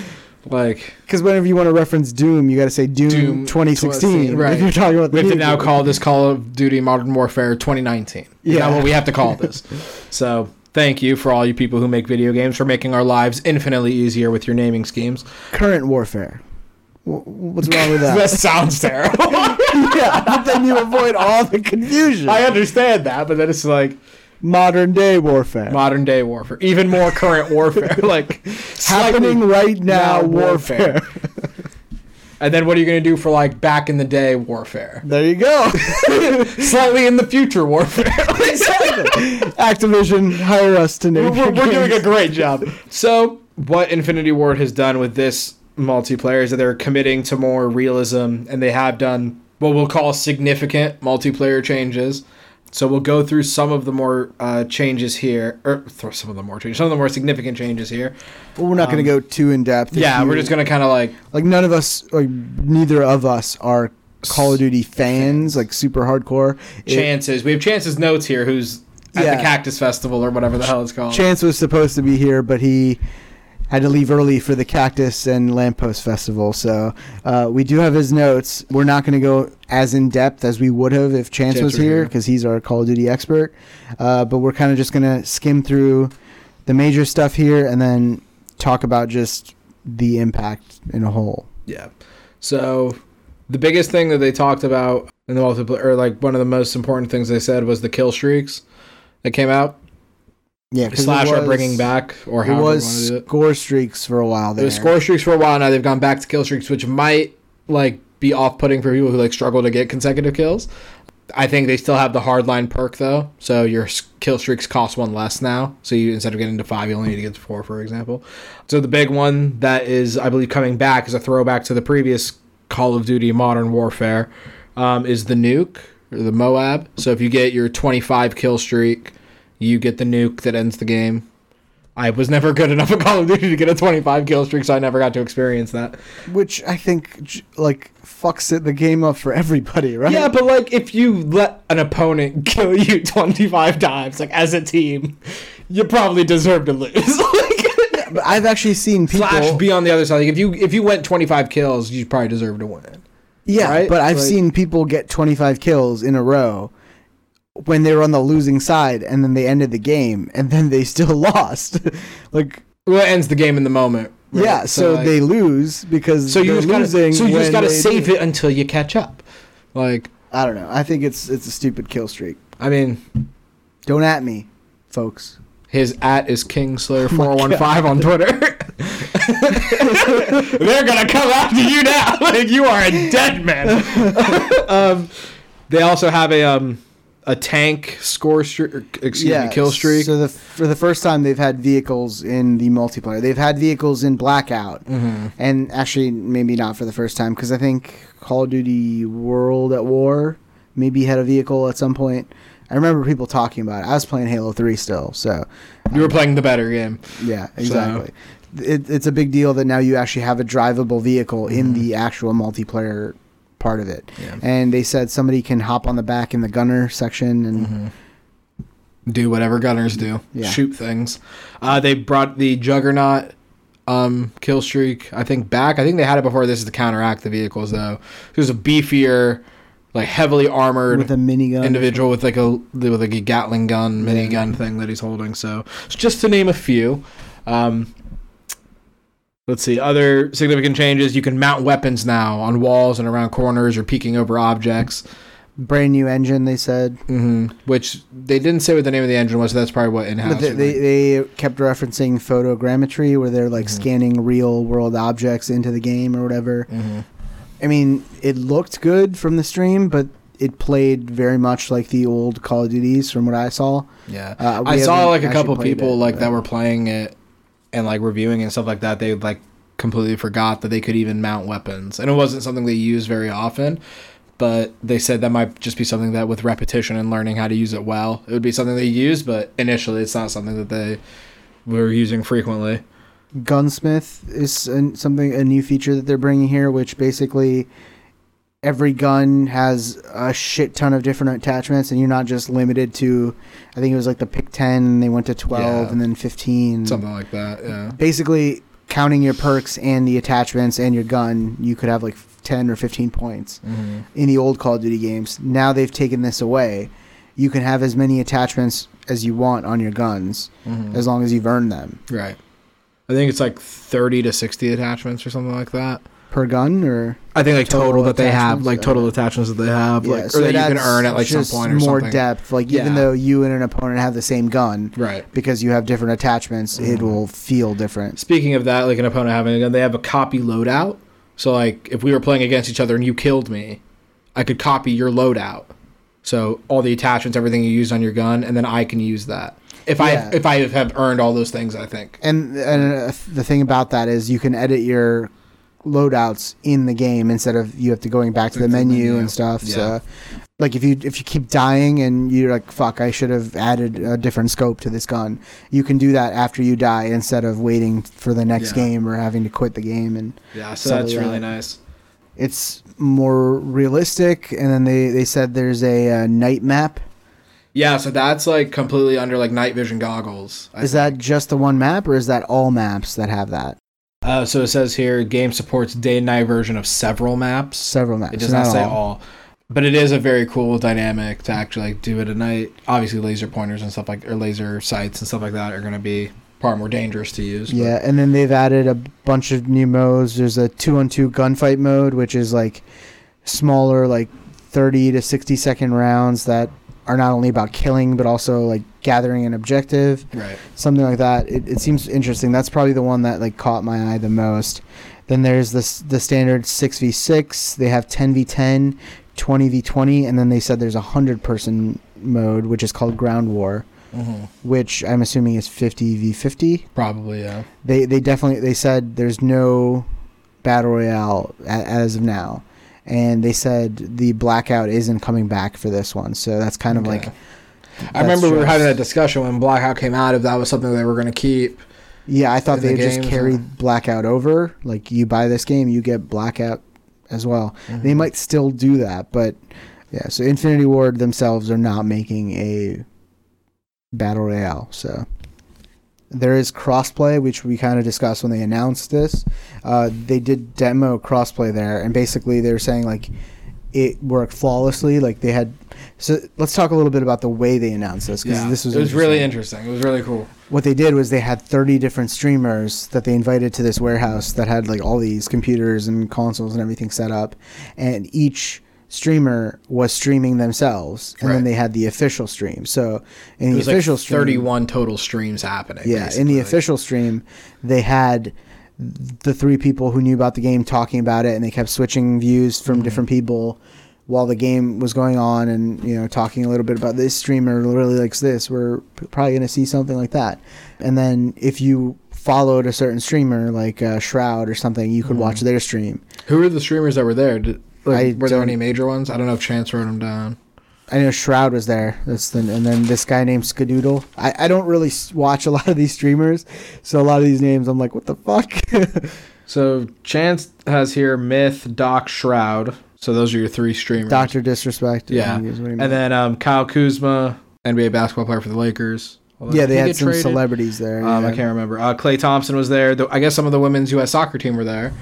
Like Because whenever you want to reference Doom, you got to say Doom, Doom 2016. right. If you're talking about the we have to now call this Call of Duty Modern Warfare 2019. Yeah, Yeah. what we have to call this. so thank you for all you people who make video games for making our lives infinitely easier with your naming schemes. current warfare. Wh- What's wrong with that? that sounds terrible. yeah, but then you avoid all the confusion. I understand that, but then it's like Modern day warfare. modern day warfare, even more current warfare, like Happening right now, now warfare. And then what are you going to do for like back in the day warfare? there you go. Slightly in the future warfare. exactly. Activision, hire us to name we're, we're doing a great job. So, what Infinity Ward has done with this multiplayer is that they're committing to more realism, and they have done what we'll call significant multiplayer changes. So we'll go through some of the more uh, changes here, or th- some of the more changes, some of the more significant changes here. Well, we're not going to go too in depth. Um, Yeah, we're just gonna kind of like like none of us, like neither of us, are Call of Duty fans, like super hardcore. It- chances. we have chances notes here, who's at Yeah. the Cactus Festival or whatever the hell it's called. Chance was supposed to be here, but he had to leave early for the Cactus and Lamppost Festival. So uh, we do have his notes. We're not going to go as in depth as we would have if Chance, Chance was here because he's our Call of Duty expert. Uh, but we're kind of just going to skim through the major stuff here and then talk about just the impact in a whole. Yeah. So the biggest thing that they talked about in the multiplayer, or like one of the most important things they said was the kill streaks that came out. Yeah, it Slash are bringing back, or It was it. score streaks for a while It there. was score streaks for a while now. They've gone back to kill streaks, which might like be off-putting for people who like struggle to get consecutive kills. I think they still have the hardline perk though, so your kill streaks cost one less now. So you instead of getting to five, you only need to get to four, for example. So the big one that is, I believe, coming back is a throwback to the previous Call of Duty Modern Warfare, um, is the nuke or the Moab. So if you get your 25 kill streak, you get the nuke that ends the game. I was never good enough at Call of Duty to get a 25 kill streak, so I never got to experience that. which I think like fucks it the game up for everybody, right? Yeah, but like if you let an opponent kill you 25 times, like as a team, you probably deserve to lose. like, But I've actually seen people. Slash be on the other side. Like if you if you went 25 kills, you probably deserve to win. yeah, right? but I've Like- seen people get 25 kills in a row when they were on the losing side, and then they ended the game, and then they still lost. like, Well, it ends the game in the moment. right? yeah, so, like- they lose because so you they're just gotta, losing. so you just got to save do. it until you catch up. Like I don't know. I think it's it's a stupid kill streak. I mean, Don't at me, folks. His at is Oh Kingslayer415 on Twitter. They're gonna come after you now. like you are a dead man. um, they also have a um a tank score streak. Er, excuse me, kill streak. So the for the first time they've had vehicles in the multiplayer. They've had vehicles in Blackout, Mm-hmm. and actually maybe not for the first time because I think Call of Duty World at War maybe had a vehicle at some point. I remember people talking about it. I was playing Halo Three still, so you were um, playing the better game. yeah, exactly. It, it's a big deal that now you actually have a drivable vehicle in mm-hmm. the actual multiplayer part of it. Yeah. And they said somebody can hop on the back in the gunner section and Mm-hmm. do whatever gunners do. Yeah. Shoot things. Uh, they brought the Juggernaut um, kill streak, I think, back. I think they had it before this is to counteract the vehicles, though. Was a beefier, like heavily armored with a minigun. individual with like a with like a Gatling gun, minigun thing that he's holding. So just to name a few. Um, let's see other significant changes. You can mount weapons now on walls and around corners or peeking over objects. Brand new engine, they said. hmm Which they didn't say what the name of the engine was. So that's probably what in house. But they, they, they kept referencing photogrammetry, where they're like scanning real world objects into the game or whatever. Mm-hmm. I mean, it looked good from the stream, but it played very much like the old Call of Duties from what I saw. Yeah, Uh, I saw like a couple people it, like but- that were playing it, and like reviewing and stuff like that, they like completely forgot that they could even mount weapons, and it wasn't something they used very often. But they said that might just be something that, with repetition and learning how to use it well, it would be something they use. But initially, it's not something that they were using frequently. Gunsmith is something a new feature that they're bringing here, which basically every gun has a shit ton of different attachments, and you're not just limited to. I think it was like the pick ten, and they went to twelve, Yeah. and then fifteen. Something like that. Yeah. Basically, counting your perks and the attachments and your gun, you could have like ten or fifteen points Mm-hmm. in the old Call of Duty games. Now they've taken this away. You can have as many attachments as you want on your guns, Mm-hmm. as long as you've earned them Right. I think it's like 30 to 60 attachments or something like that. Per gun, or I think like total, Total that they have, like total attachments that they have, like, so or that you can earn at like some point or more something. depth. Like even Yeah. though you and an opponent have the same gun, Right. because you have different attachments, it Mm-hmm. will feel different. Speaking of that, like an opponent having a gun, they have a copy loadout. So like if we were playing against each other and you killed me, I could copy your loadout. So all the attachments, everything you used on your gun, and then I can use that. If Yeah. I if I have earned all those things, I think. And and uh, the thing about that is you can edit your loadouts in the game instead of you have to going back to the to the menu, menu. and stuff. Yeah. So like if you if you keep dying and you're like fuck I should have added a different scope to this gun, you can do that after you die instead of waiting for the next Yeah. game or having to quit the game and Yeah, so that's like really that. nice. it's more realistic and then they they said there's a, uh night map Yeah, so that's like completely under like night vision goggles. I is that just the one map or is that all maps that have that Uh, so it says here, game supports day and night version of several maps. several maps It does so not say all. but it is a very cool dynamic to actually like do it at night. Obviously, laser pointers and stuff like or laser sights and stuff like that are going to be far more dangerous to use. but- Yeah, and then they've added a bunch of new modes. There's a two on two gunfight mode, which is like smaller, like 30 to 60 second rounds that are not only about killing, but also like gathering an objective, right. something like that. It, it seems interesting. That's probably the one that like caught my eye the most. Then there's this the standard 6v6. They have 10v10, 20v20, and then they said there's a 100 person mode, which is called Ground War, hmm which I'm assuming is 50v50 Probably yeah. they they definitely they said there's no battle royale a, as of now and they said the blackout isn't coming back for this one so that's kind of Okay. like I remember we were having that discussion when Blackout came out if that was something they were going to keep. yeah i thought in the they just carried huh? blackout over like you buy this game you get blackout as well Mm-hmm. they might still do that but yeah so infinity ward themselves are not making a battle royale so there is crossplay, which we kind of discussed when they announced this. Uh, they did demo crossplay there, and basically they were saying like it worked flawlessly. Like they had. So let's talk a little bit about the way they announced this because Yeah. this was it was really interesting. interesting. It was really cool. What they did was they had 30 different streamers that they invited to this warehouse that had like all these computers and consoles and everything set up, and each streamer was streaming themselves, and Right. then they had the official stream. So in the official like stream, 31 total streams happening. yeah, in the official stream, they had the three people who knew about the game talking about it, and they kept switching views from different people while the game was going on, and you know, talking a little bit about this streamer really likes this. We're probably going to see something like that. And then if you followed a certain streamer like uh, Shroud or something, you could watch their stream. Who were the streamers that were there? Did, I were there any major ones? I don't know if Chance wrote them down. I know Shroud was there. That's the, and then this guy named Skadoodle. I, I don't really watch a lot of these streamers, so a lot of these names I'm like, what the fuck? So Chance has here Myth, Doc, Shroud. So those are your three streamers. Doctor Disrespect. Yeah. think is what he And then um, Kyle Kuzma, NBA basketball player for the Lakers. Although, yeah, they had some traded? celebrities there. Um, yeah. I can't remember. Uh, Klay Thompson was there. The- I guess some of the women's U.S. soccer team were there.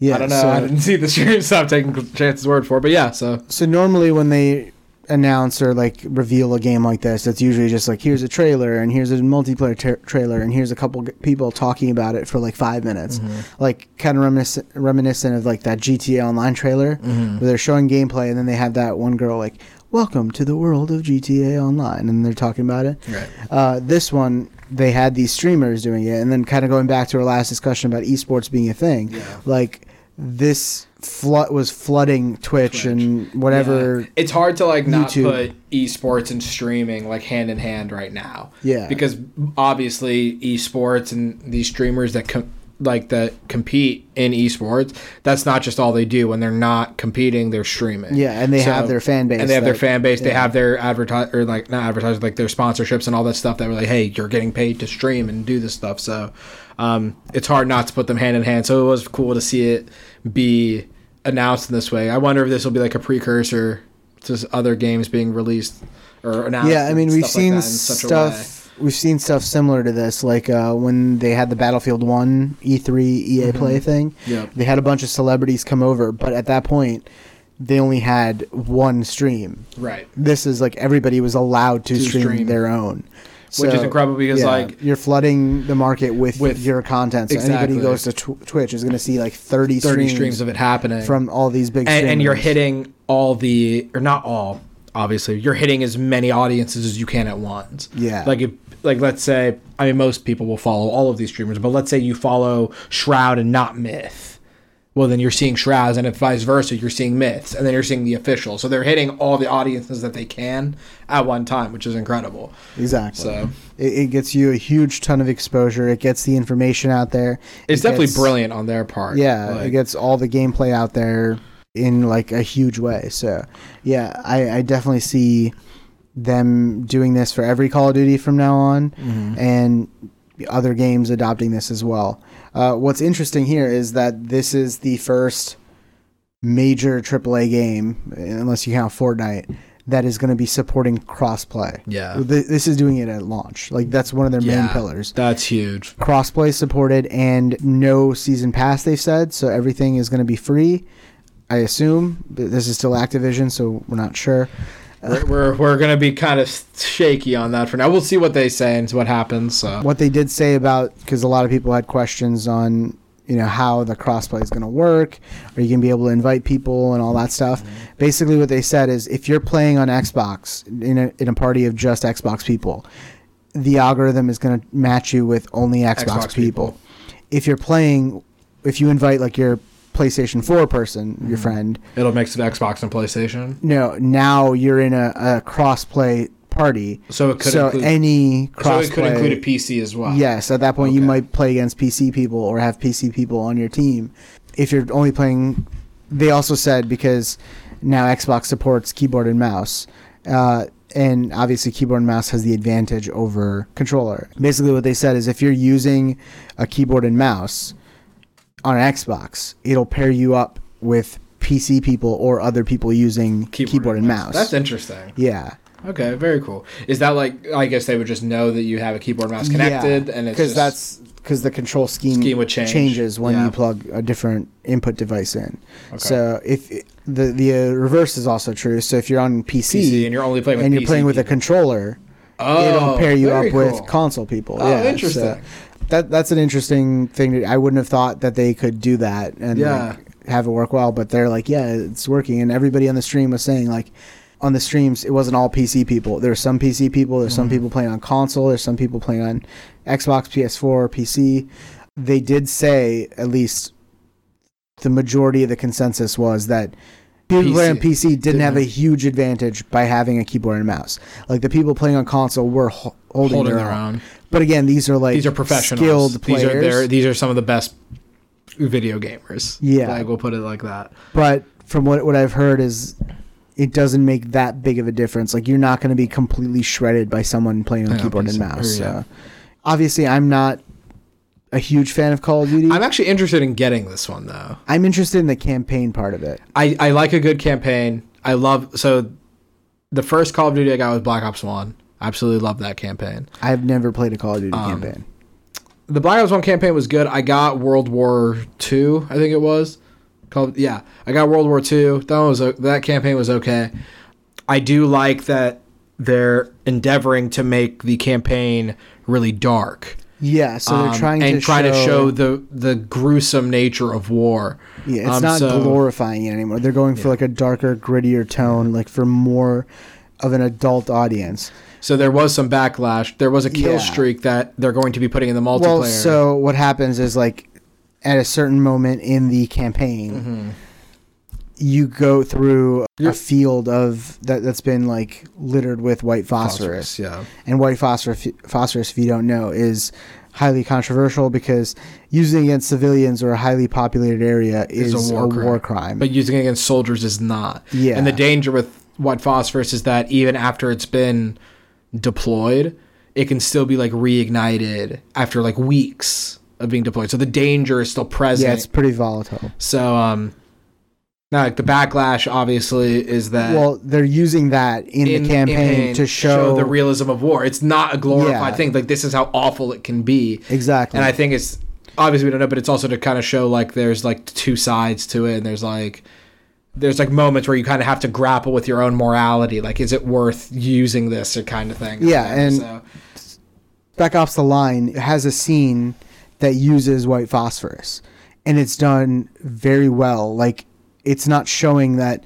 Yeah, I don't know. So, I didn't see the stream, so I'm taking Chance's word for it. But yeah, so so normally when they announce or like reveal a game like this, it's usually just like here's a trailer and here's a multiplayer tra- trailer and here's a couple g- people talking about it for like five minutes, Mm-hmm. like kind of reminiscent, reminiscent of like that GTA Online trailer Mm-hmm. where they're showing gameplay and then they have that one girl like, "Welcome to the world of GTA Online," and they're talking about it. right. Uh, this one they had these streamers doing it, and then kind of going back to our last discussion about esports being a thing. Yeah. Like this flood was flooding Twitch, and whatever. Yeah. It's hard to like not YouTube. put esports and streaming like hand in hand right now. Yeah. Because obviously esports and these streamers that com- like that compete in esports, that's not just all they do. When they're not competing, they're streaming. Yeah, and they have their fan base And they have their fan base. They have their advertise or like not advertisers, like their sponsorships and all that stuff. That were like, hey, you're getting paid to stream and do this stuff. So um, it's hard not to put them hand in hand. So it was cool to see it be announced in this way. I wonder if this will be like a precursor to other games being released or announced. Yeah, I mean we've like seen that in such a way. stuff. We've seen stuff similar to this, like uh, when they had the Battlefield One E3 EA Play thing. Mm-hmm. Yep. They had a bunch of celebrities come over, but at that point, they only had one stream. Right. This is like everybody was allowed to, To stream, stream. their own. Which is incredible because, like- you're flooding the market with, With- your content. So Exactly. anybody who goes to tw- Twitch is going to see like 30, 30 streams, streams of it happening. from all these big and, and you're hitting all the or not all obviously you're hitting as many audiences as you can at once Yeah. like if like let's say i mean most people will follow all of these streamers but let's say you follow shroud and not myth well then you're seeing shrouds and if vice versa you're seeing myths and then you're seeing the official so they're hitting all the audiences that they can at one time which is incredible Exactly. So- it, it gets you a huge ton of exposure. It gets the information out there. it's It definitely gets- brilliant on their part Yeah, Like, it gets all the gameplay out there in like a huge way. So, yeah, I, I definitely see them doing this for every Call of Duty from now on, Mm-hmm. and other games adopting this as well. Uh, what's interesting here is that this is the first major AAA game, unless you count Fortnite, that is going to be supporting crossplay. Yeah. Th- this is doing it at launch. Like that's one of their main pillars that's huge crossplay supported and no season pass they've said so everything is going to be free i assume this is still activision so we're not sure we're, we're, we're gonna be kind of shaky on that for now we'll see what they say and what happens so what they did say about because a lot of people had questions on you know how the crossplay is going to work are you going to be able to invite people and all that stuff basically what they said is if you're playing on xbox in a, in a party of just xbox people the algorithm is going to match you with only xbox, Xbox people. people. if you're playing if you invite like your PlayStation 4 person, Mm-hmm. your friend, It'll mix of Xbox and PlayStation. no, now you're in a, a cross-play party. So it could so include any so it could include a PC as well. Yes, at that point you might play against PC people or have PC people on your team. If you're only playing, they also said because now Xbox supports keyboard and mouse, uh, and obviously keyboard and mouse has the advantage over controller. Basically, what they said is if you're using a keyboard and mouse on an Xbox, it'll pair you up with PC people or other people using keyboard, and mouse. That's interesting. yeah. Okay, very cool. Is that like I guess they would just know that you have a keyboard and mouse connected, and it's because that's because the control scheme, Scheme would change. changes when Yeah. you plug a different input device in. So if the the uh, reverse is also true. So if you're on PC, PC and you're only playing with and you're PC playing with a controller, oh, it'll pair you up with console people. Oh, yeah, so interesting. That that's an interesting thing. To, I wouldn't have thought that they could do that and Yeah. like, have it work well, but they're like, yeah, it's working. And everybody on the stream was saying like. On the streams, it wasn't all PC people. There were some PC people. There's Mm-hmm. some people playing on console. There's some people playing on Xbox, PS4, PC. They did say at least the majority of the consensus was that people playing on PC didn't, didn't have a huge advantage by having a keyboard and mouse. Like the people playing on console were ho- holding, holding their, their own. own. But again, these are like These are professionals. skilled These are their, these are some of the best video gamers. Yeah. like we'll put it like that. but from what what I've heard is it doesn't make that big of a difference. Like you're not going to be completely shredded by someone playing on keyboard and mouse. yeah. So obviously, I'm not a huge fan of Call of Duty. I'm actually interested in getting this one though. I'm interested in the campaign part of it. I, I like a good campaign. I love so the first Call of Duty I got was Black Ops One. I absolutely love that campaign. I've never played a Call of Duty Um, campaign. The Black Ops One campaign was good. I got World War Two, I think it was. Called yeah, I got World War Two. That one was that campaign was okay. I do like that they're endeavoring to make the campaign really dark. Yeah, so they're um, trying and to trying show, to show the the gruesome nature of war. Yeah, it's Um, not so- glorifying it anymore. They're going for like a darker, grittier tone, like for more of an adult audience. So there was some backlash. There was a kill Yeah. streak that they're going to be putting in the multiplayer. Well, so what happens is like at a certain moment in the campaign. Mm-hmm. You go through a field of that that's been like littered with white phosphorus. yeah. And white phosphorus, phosphorus, if you don't know, is highly controversial because using it against civilians or a highly populated area is, Is a war, crime. But using it against soldiers is not. Yeah. And the danger with white phosphorus is that even after it's been deployed, it can still be like reignited after like weeks of being deployed. So the danger is still present. yeah, it's pretty volatile. so um now like the backlash obviously is that Well, they're using that in, the campaign to show, the realism of war. It's not a glorified Yeah. thing. Like this is how awful it can be. exactly. And I think it's obviously we don't know, but it's also to kind of show like there's like two sides to it, and there's like there's like moments where you kind of have to grapple with your own morality. Like, is it worth using this or kind of thing? Yeah, and- so, Spec Ops: The Line has a scene that uses white phosphorus, and it's done very well. Like, it's not showing that,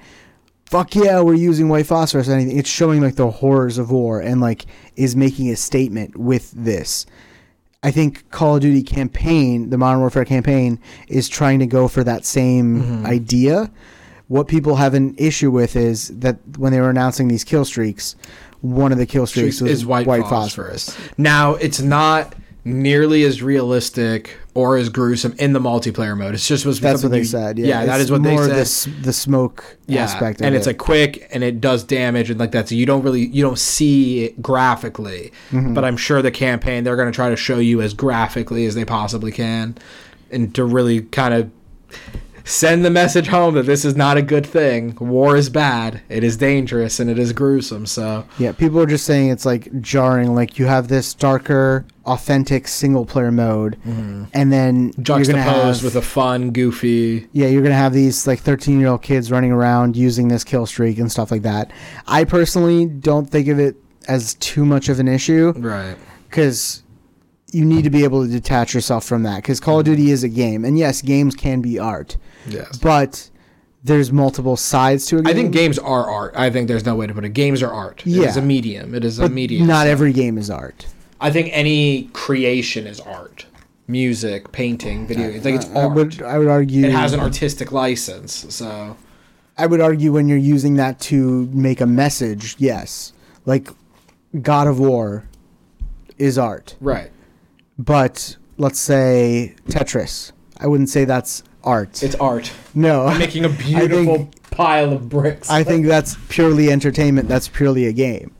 fuck yeah, we're using white phosphorus or anything. It's showing like the horrors of war and like is making a statement with this. I think Call of Duty campaign, the Modern Warfare campaign, is trying to go for that same mm-hmm. idea. What people have an issue with is that when they were announcing these kill streaks, one of the kill streaks was is white, phosphorus. Now it's not nearly as realistic or as gruesome in the multiplayer mode. It's just be That's what they you- said. Yeah, that It's is what they said. The, the smoke yeah, aspect of it. and it. it's like quick and it does damage and like that. So you don't really you don't see it graphically, Mm-hmm. but I'm sure the campaign they're going to try to show you as graphically as they possibly can, and to really kind of send the message home that this is not a good thing. War is bad. It is dangerous and it is gruesome. So yeah, people are just saying it's like jarring. Like you have this darker, authentic single player mode, mm-hmm. and then juxtaposed have with a fun, goofy. yeah, you're gonna have these like 13 year old kids running around using this kill streak and stuff like that. I personally don't think of it as too much of an issue Right. because you need to be able to detach yourself from that because Call of Duty is a game, and yes, games can be art, Yes. but there's multiple sides to game. I think games are art. I think there's no way to put it. Games are art. It Yeah. is a medium. It is a medium. not every game is art. I think any creation is art. Music, painting, video. It's like it's I art. would I would argue it has an artistic license. So I would argue when you're using that to make a message, yes. Like God of War is art. right. But let's say Tetris. I wouldn't say that's art. It's art. no. Making a beautiful think, pile of bricks. I think that's purely entertainment. That's purely a game.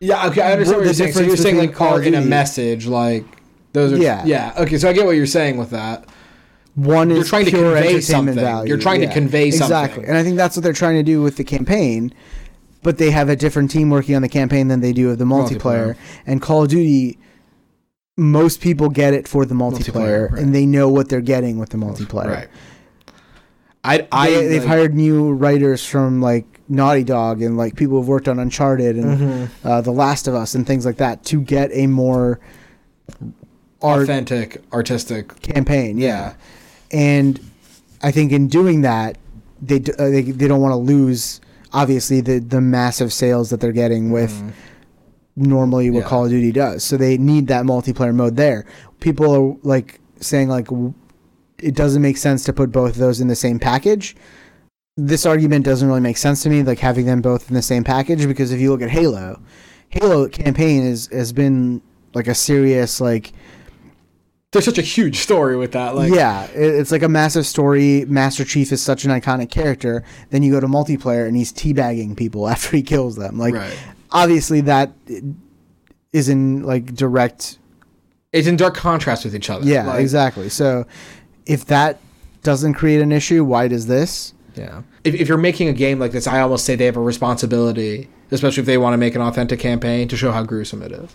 yeah, okay, I understand What what you're saying. So you're saying like Call of art and a message, like those are Yeah. yeah. Okay, so I get what you're saying with that. One You're is trying to pure convey entertainment something. value. You're trying to convey exactly. And I think that's what they're trying to do with the campaign. But they have a different team working on the campaign than they do of the multiplayer. Multiplayer. And Call of Duty, most people get it for the multiplayer, Multiplayer, right. and they know what they're getting with the multiplayer. Right. I, I They, they've like- hired new writers from like Naughty Dog and like people who've worked on Uncharted and Mm-hmm. uh, The Last of Us and things like that to get a more art authentic, artistic. campaign. Yeah, and I think in doing that, they uh, they, they don't want to lose obviously the the massive sales that they're getting with normally what. Yeah. Call of Duty does. So they need that multiplayer mode there. People are like saying like it doesn't make sense to put both of those in the same package. This argument doesn't really make sense to me, like having them both in the same package, because if you look at Halo, Halo campaign is has been like a serious like There's such a huge story with that. Like, yeah, it's like a massive story. Master Chief is such an iconic character. Then you go to multiplayer and he's teabagging people after he kills them. Like, Right. Obviously that is in like direct. it's in dark contrast with each other. Yeah, Like, exactly. So, if that doesn't create an issue, why does this? Yeah. If, if you're making a game like this, I almost say they have a responsibility, especially if they want to make an authentic campaign, to show how gruesome it is.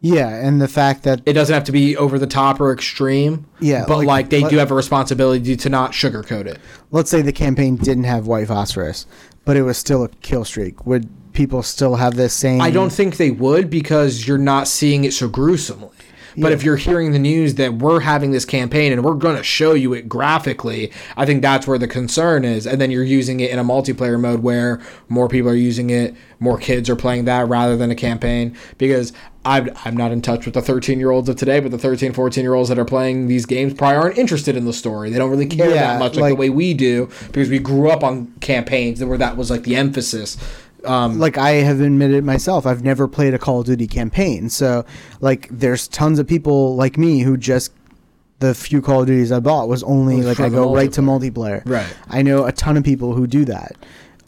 Yeah, and the fact that It doesn't have to be over the top or extreme. Yeah, But like- like, they let- do have a responsibility to not sugarcoat it. let's say the campaign didn't have white phosphorus, but it was still a kill streak, would people still have this same? I don't think they would because you're not seeing it so gruesomely. But Yeah. if you're hearing the news that we're having this campaign and we're going to show you it graphically, I think that's where the concern is. And then you're using it in a multiplayer mode where more people are using it, more kids are playing that rather than a campaign. Because I'm, I'm not in touch with the 13 year olds of today, but the 13, 14 year olds that are playing these games probably aren't interested in the story. They don't really care Yeah, that much like, like- the way we do because we grew up on campaigns where that was like the emphasis. Um, like I have admitted myself, I've never played a Call of Duty campaign. So like there's tons of people like me who just the few Call of Duties I bought was only like I go right to multiplayer. Right. I know a ton of people who do that.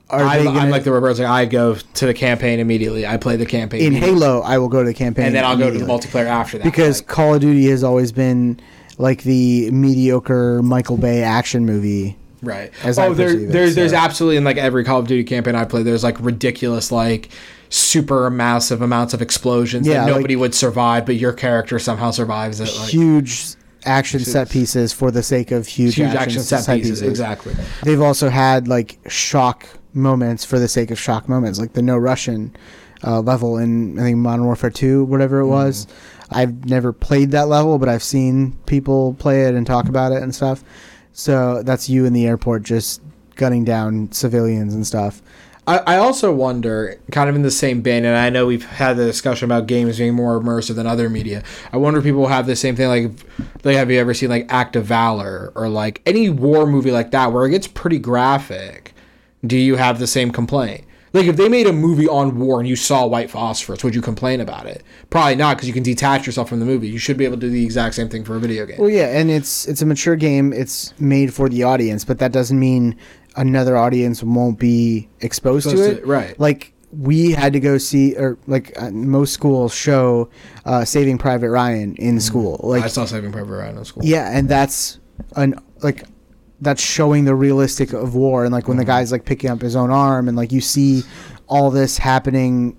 Are I'm, they I'm gonna- like the reverse. Like I go to the campaign immediately. I play the campaign in. Halo? I will go to the campaign, and then I'll go to the multiplayer after that. because Like, Call of Duty has always been like the mediocre Michael Bay action movie. Right. as oh, there, it, there's there's absolutely in like every Call of Duty campaign I play. There's like ridiculous like super massive amounts of explosions Yeah, that like- nobody would survive, but your character somehow survives it. Like huge action set pieces for the sake of huge, huge action set pieces. Exactly. They've also had like shock moments for the sake of shock moments, like the no Russian uh, level in I think Modern Warfare Two, whatever it was. I've never played that level, but I've seen people play it and talk about it and stuff. So that's you in the airport just gunning down civilians and stuff. I, also wonder, kind of in the same vein, and I know we've had the discussion about games being more immersive than other media. I wonder if people have the same thing. Like, like have you ever seen like Act of Valor or like any war movie like that where it gets pretty graphic? Do you have the same complaint? Like, if they made a movie on war and you saw white phosphorus, would you complain about it? Probably not, because you can detach yourself from the movie. You should be able to do the exact same thing for a video game. Well, yeah, and it's it's a mature game. It's made for the audience, but that doesn't mean another audience won't be exposed, Exposed to to it. it, right. Like we had to go see, or like uh, most schools show uh, Saving Private Ryan in school. Like Mm-hmm. I saw Saving Private Ryan in school. yeah, and that's an like that's showing the realistic of war, and like when the Mm-hmm. guy's like picking up his own arm, and like you see all this happening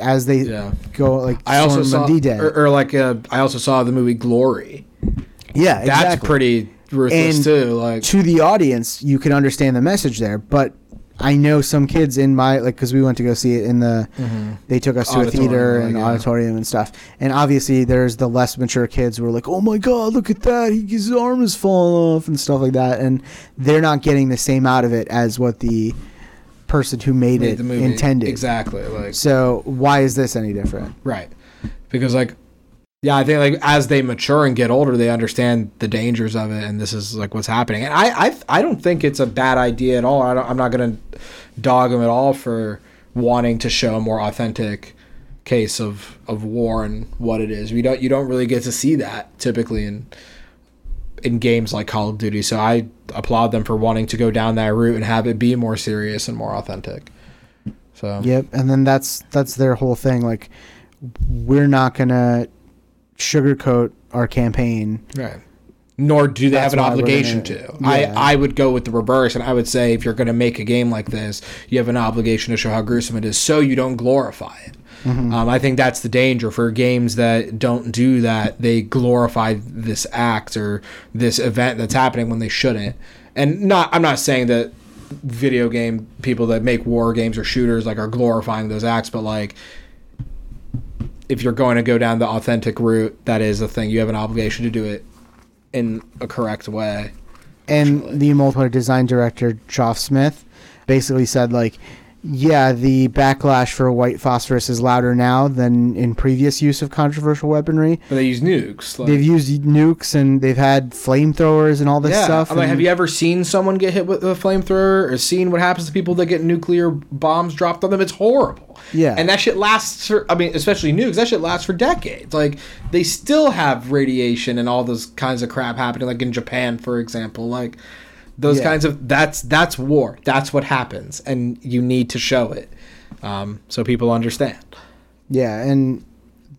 as they Yeah. go like I also saw, D-Day. or, or like, uh, I also saw the movie Glory. yeah, That's pretty ruthless And too. Like, to the audience, you can understand the message there. But I know some kids in my like because we went to go see it in the. They took us to a Mm-hmm. Theater and yeah. auditorium and stuff. And obviously, there's the less mature kids who are like, "Oh my god, look at that! He, his arm is falling off" and stuff like that. And they're not getting the same out of it as what the person who made, made it intended. exactly like So why is this any different? right because like yeah i think like as they mature and get older they understand the dangers of it and this is like what's happening and i i, I don't think it's a bad idea at all I i'm not gonna dog them at all for wanting to show a more authentic case of of war and what it is we don't you don't really get to see that typically in in games like Call of Duty. So I applaud them for wanting to go down that route and have it be more serious and more authentic. So Yep, and then that's that's their whole thing. Like, we're not gonna sugarcoat our campaign. Right. Nor do they That's have an why we're obligation gonna- to. yeah. I, I would go with the reverse, and I would say if you're going to make a game like this, you have an obligation to show how gruesome it is, so you don't glorify it. Mm-hmm. Um, I think that's the danger for games that don't do that. They glorify this act or this event that's happening when they shouldn't. And not, I'm not saying that video game people that make war games or shooters like are glorifying those acts, but like if you're going to go down the authentic route, that is a thing. You have an obligation to do it in a correct way. And the multiplayer design director, Joff Smith, basically said like, yeah, the backlash for white phosphorus is louder now than in previous use of controversial weaponry. But they use nukes. Like, They've used nukes and they've had flamethrowers and all this yeah. stuff. I'm like, have you ever seen someone get hit with a flamethrower or seen what happens to people that get nuclear bombs dropped on them? It's horrible. Yeah. And that shit lasts for, I mean, especially nukes, that shit lasts for decades. Like, they still have radiation and all those kinds of crap happening, like in Japan, for example. Like, those Yeah. kinds of, that's, that's war. That's what happens. And you need to show it um, so people understand. Yeah, and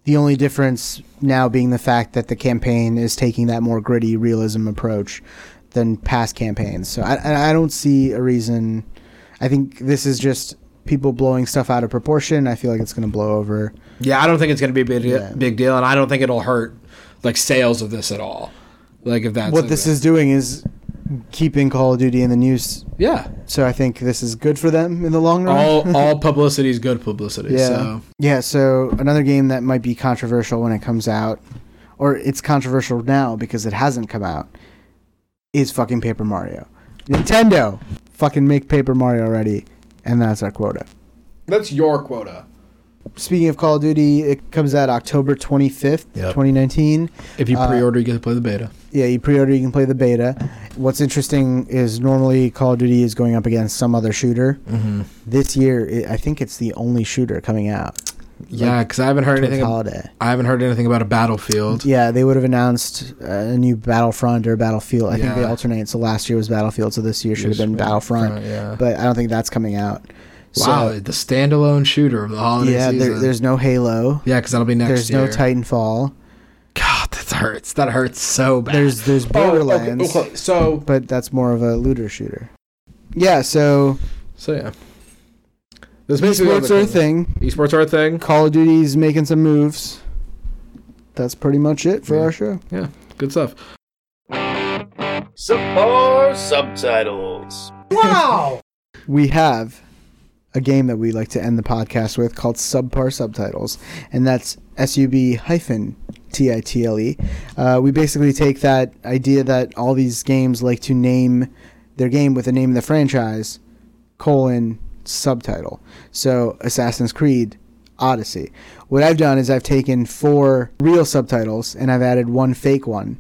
the only difference now being the fact that the campaign is taking that more gritty realism approach than past campaigns. So I, I I don't see a reason. I think this is just people blowing stuff out of proportion. I feel like it's going to blow over. Yeah, I don't think it's going to be a big, Yeah. big deal, and I don't think it'll hurt like sales of this at all. Like if that's what this is doing is keeping Call of Duty in the news. yeah, So I think this is good for them in the long run. all all publicity is good publicity. yeah. So Yeah, so another game that might be controversial when it comes out or it's controversial now because it hasn't come out, is fucking Paper Mario. Nintendo, fucking make Paper Mario already, and that's our quota. That's your quota. Speaking of Call of Duty, it comes out October 25th, Yep. 2019. If you Uh, pre-order, you get to play the beta. Yeah, you pre-order, you can play the beta. What's interesting is normally Call of Duty is going up against some other shooter. Mm-hmm. This year, it, I think it's the only shooter coming out. Yeah, because I haven't heard towards anything. holiday. I haven't heard anything about a battlefield. Yeah, they would have announced uh, a new Battlefront or Battlefield. I think they alternate. So last year was Battlefield, so this year should have been Yes, Battlefront. yeah. But I don't think that's coming out. wow, So, the standalone shooter of the holiday yeah, season. there, there's no Halo. yeah, because that'll be next There's year. no Titanfall. God, that hurts. That hurts so bad. There's there's Oh, okay, Borderlands, okay, So, but that's more of a looter shooter. Yeah, so so yeah. This basically esports are a thing. Esports are a thing. Call of Duty's making some moves. That's pretty much it for Yeah. our show. Yeah, good stuff. Subpar subtitles. Wow. we have a game that we like to end the podcast with called Subpar Subtitles, and that's S U B hyphen T I T L E. Uh, we basically take that idea that all these games like to name their game with the name of the franchise, colon, subtitle. So Assassin's Creed Odyssey. What I've done is I've taken four real subtitles and I've added one fake one.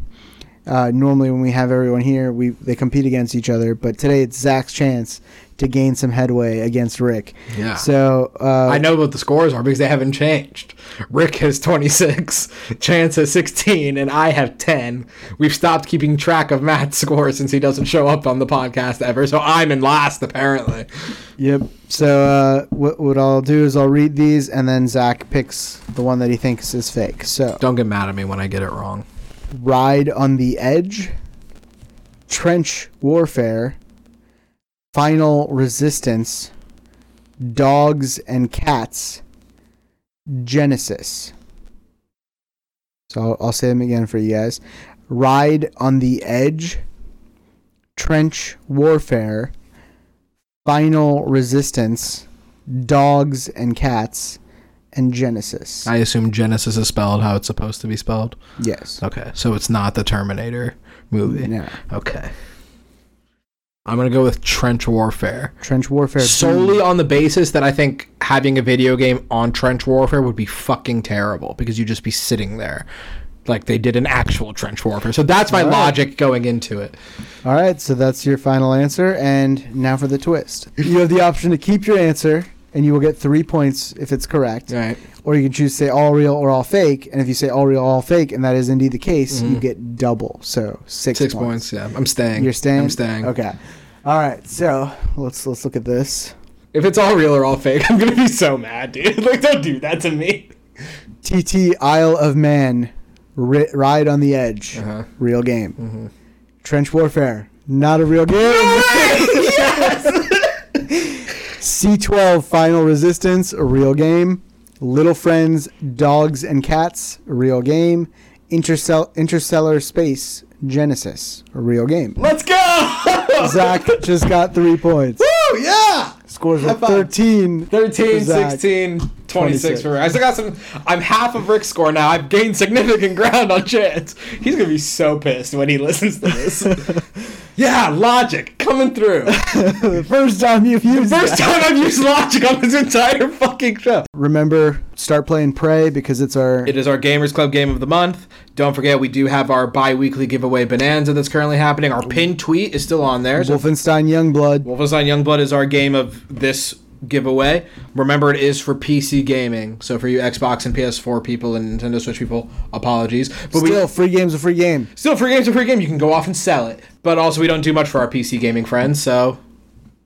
Uh, normally, when we have everyone here, we they compete against each other. But today, it's Zach's chance to gain some headway against Rick. Yeah. So uh, I know what the scores are because they haven't changed. Rick has 26, Chance has 16, and I have 10. We've stopped keeping track of Matt's score since he doesn't show up on the podcast ever, so I'm in last apparently. Yep. So uh, what what I'll do is I'll read these, and then Zach picks the one that he thinks is fake. So Don't get mad at me when I get it wrong. Ride on the edge, trench warfare, final resistance, dogs and cats, Genesis. So I'll, say them again for you guys. Ride on the edge, trench warfare, final resistance, dogs and cats, and Genesis. I assume Genesis is spelled how it's supposed to be spelled. yes. Okay, so it's not the Terminator movie. No. Okay. I'm going to go with Trench Warfare. Trench warfare. solely on the basis that I think having a video game on trench warfare would be fucking terrible because you'd just be sitting there like they did an actual trench warfare. So that's my right. logic going into it. All right, so that's your final answer. And now for the twist. You have the option to keep your answer, and you will get three points if it's correct. Right. Or you can choose to say all real or all fake. And if you say all real, all fake, and that is indeed the case, you get double. So six, Mm-hmm. Six points. Yeah, I'm staying. You're staying. I'm staying. Okay. All right. So let's let's look at this. If it's all real or all fake, I'm gonna be so mad, dude. Like, don't do that to me. TT Isle of Man, ri- Ride on the Edge, Uh-huh. real game. Trench Warfare, not a real game. C12 Final Resistance, a real game. Little Friends, Dogs and Cats, a real game. Intercell- Interstellar Space, Genesis, a real game. Let's go. Zach just got three points. Woo! Yeah. Scores of 13. 13, 16, 26, 26. for I still got some. I'm half of Rick's score now. I've gained significant ground on Chance. He's gonna be so pissed when he listens to this. yeah, logic coming through. the first time you've used First that. time I've used logic on this entire fucking show. Remember, start playing Prey because it's our It is our Gamers Club game of the month. Don't forget, we do have our bi weekly giveaway bonanza that's currently happening. Our pinned tweet is still on there. So Wolfenstein Youngblood. Wolfenstein Youngblood is our game of this giveaway. Remember, it is for PC gaming. So for you Xbox and PS4 people and Nintendo Switch people, apologies. But we Still, free game's a free game. still free game's a free game. You can go off and sell it. But also, we don't do much for our PC gaming friends. So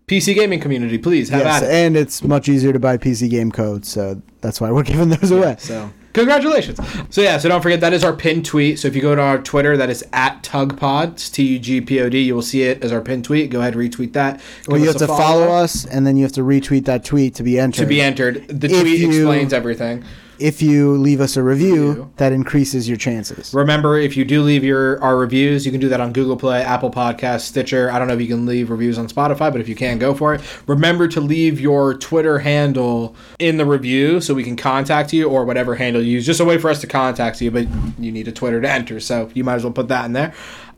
PC gaming community, please have Yes, at it. and it's much easier to buy PC game codes, so that's why we're giving those away. So congratulations. So yeah, so don't forget that is our pinned tweet. So if you go to our Twitter, that is at Tugpod, it's T U G P O D. You will see it as our pinned tweet. Go ahead, retweet that. Well, you have to follow us, and then you have to retweet that tweet to be entered. to be entered. The If tweet you- explains everything. If you leave us a review, Review. that increases your chances. Remember, if you do leave your our reviews, you can do that on Google Play, Apple Podcasts, Stitcher. I don't know if you can leave reviews on Spotify, but if you can, go for it. Remember to leave your Twitter handle in the review so we can contact you, or whatever handle you use. Just a way for us to contact you, but you need a Twitter to enter, so you might as well put that in there.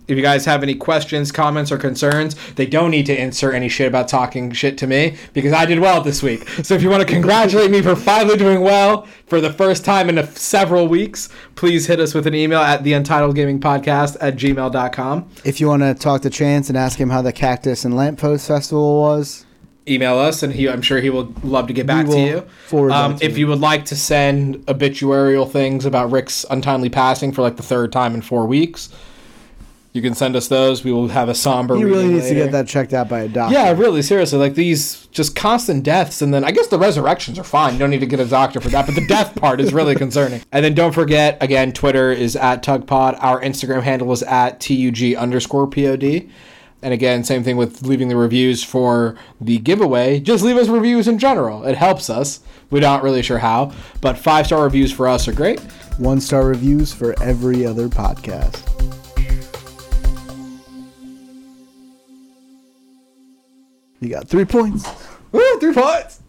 If you guys have any questions, comments, or concerns, they don't need to insert any shit about talking shit to me because I did well this week. So if you want to congratulate me for finally doing well for the first time in a, several weeks, please hit us with an email at the Untitled Gaming Podcast at gmail.com. If you want to talk to Chance and ask him how the Cactus and Lamppost Festival was, Email us, and he, I'm sure he will love to get back to you. Um, to if you. you would like to send obituarial things about Rick's untimely passing for like the third time in four weeks, you can send us those. We will have a somber. he really needs to get that checked out by a doctor. Yeah, really, seriously. Like these just constant deaths, and then I guess the resurrections are fine. You don't need to get a doctor for that, but the death part is really concerning. And then don't forget, again, Twitter is at TugPod. Our Instagram handle is at TUG underscore POD. And again, same thing with leaving the reviews for the giveaway. Just leave us reviews in general. It helps us. We're not really sure how, but five star reviews for us are great. One star reviews for every other podcast. You got three points. Woo, three points.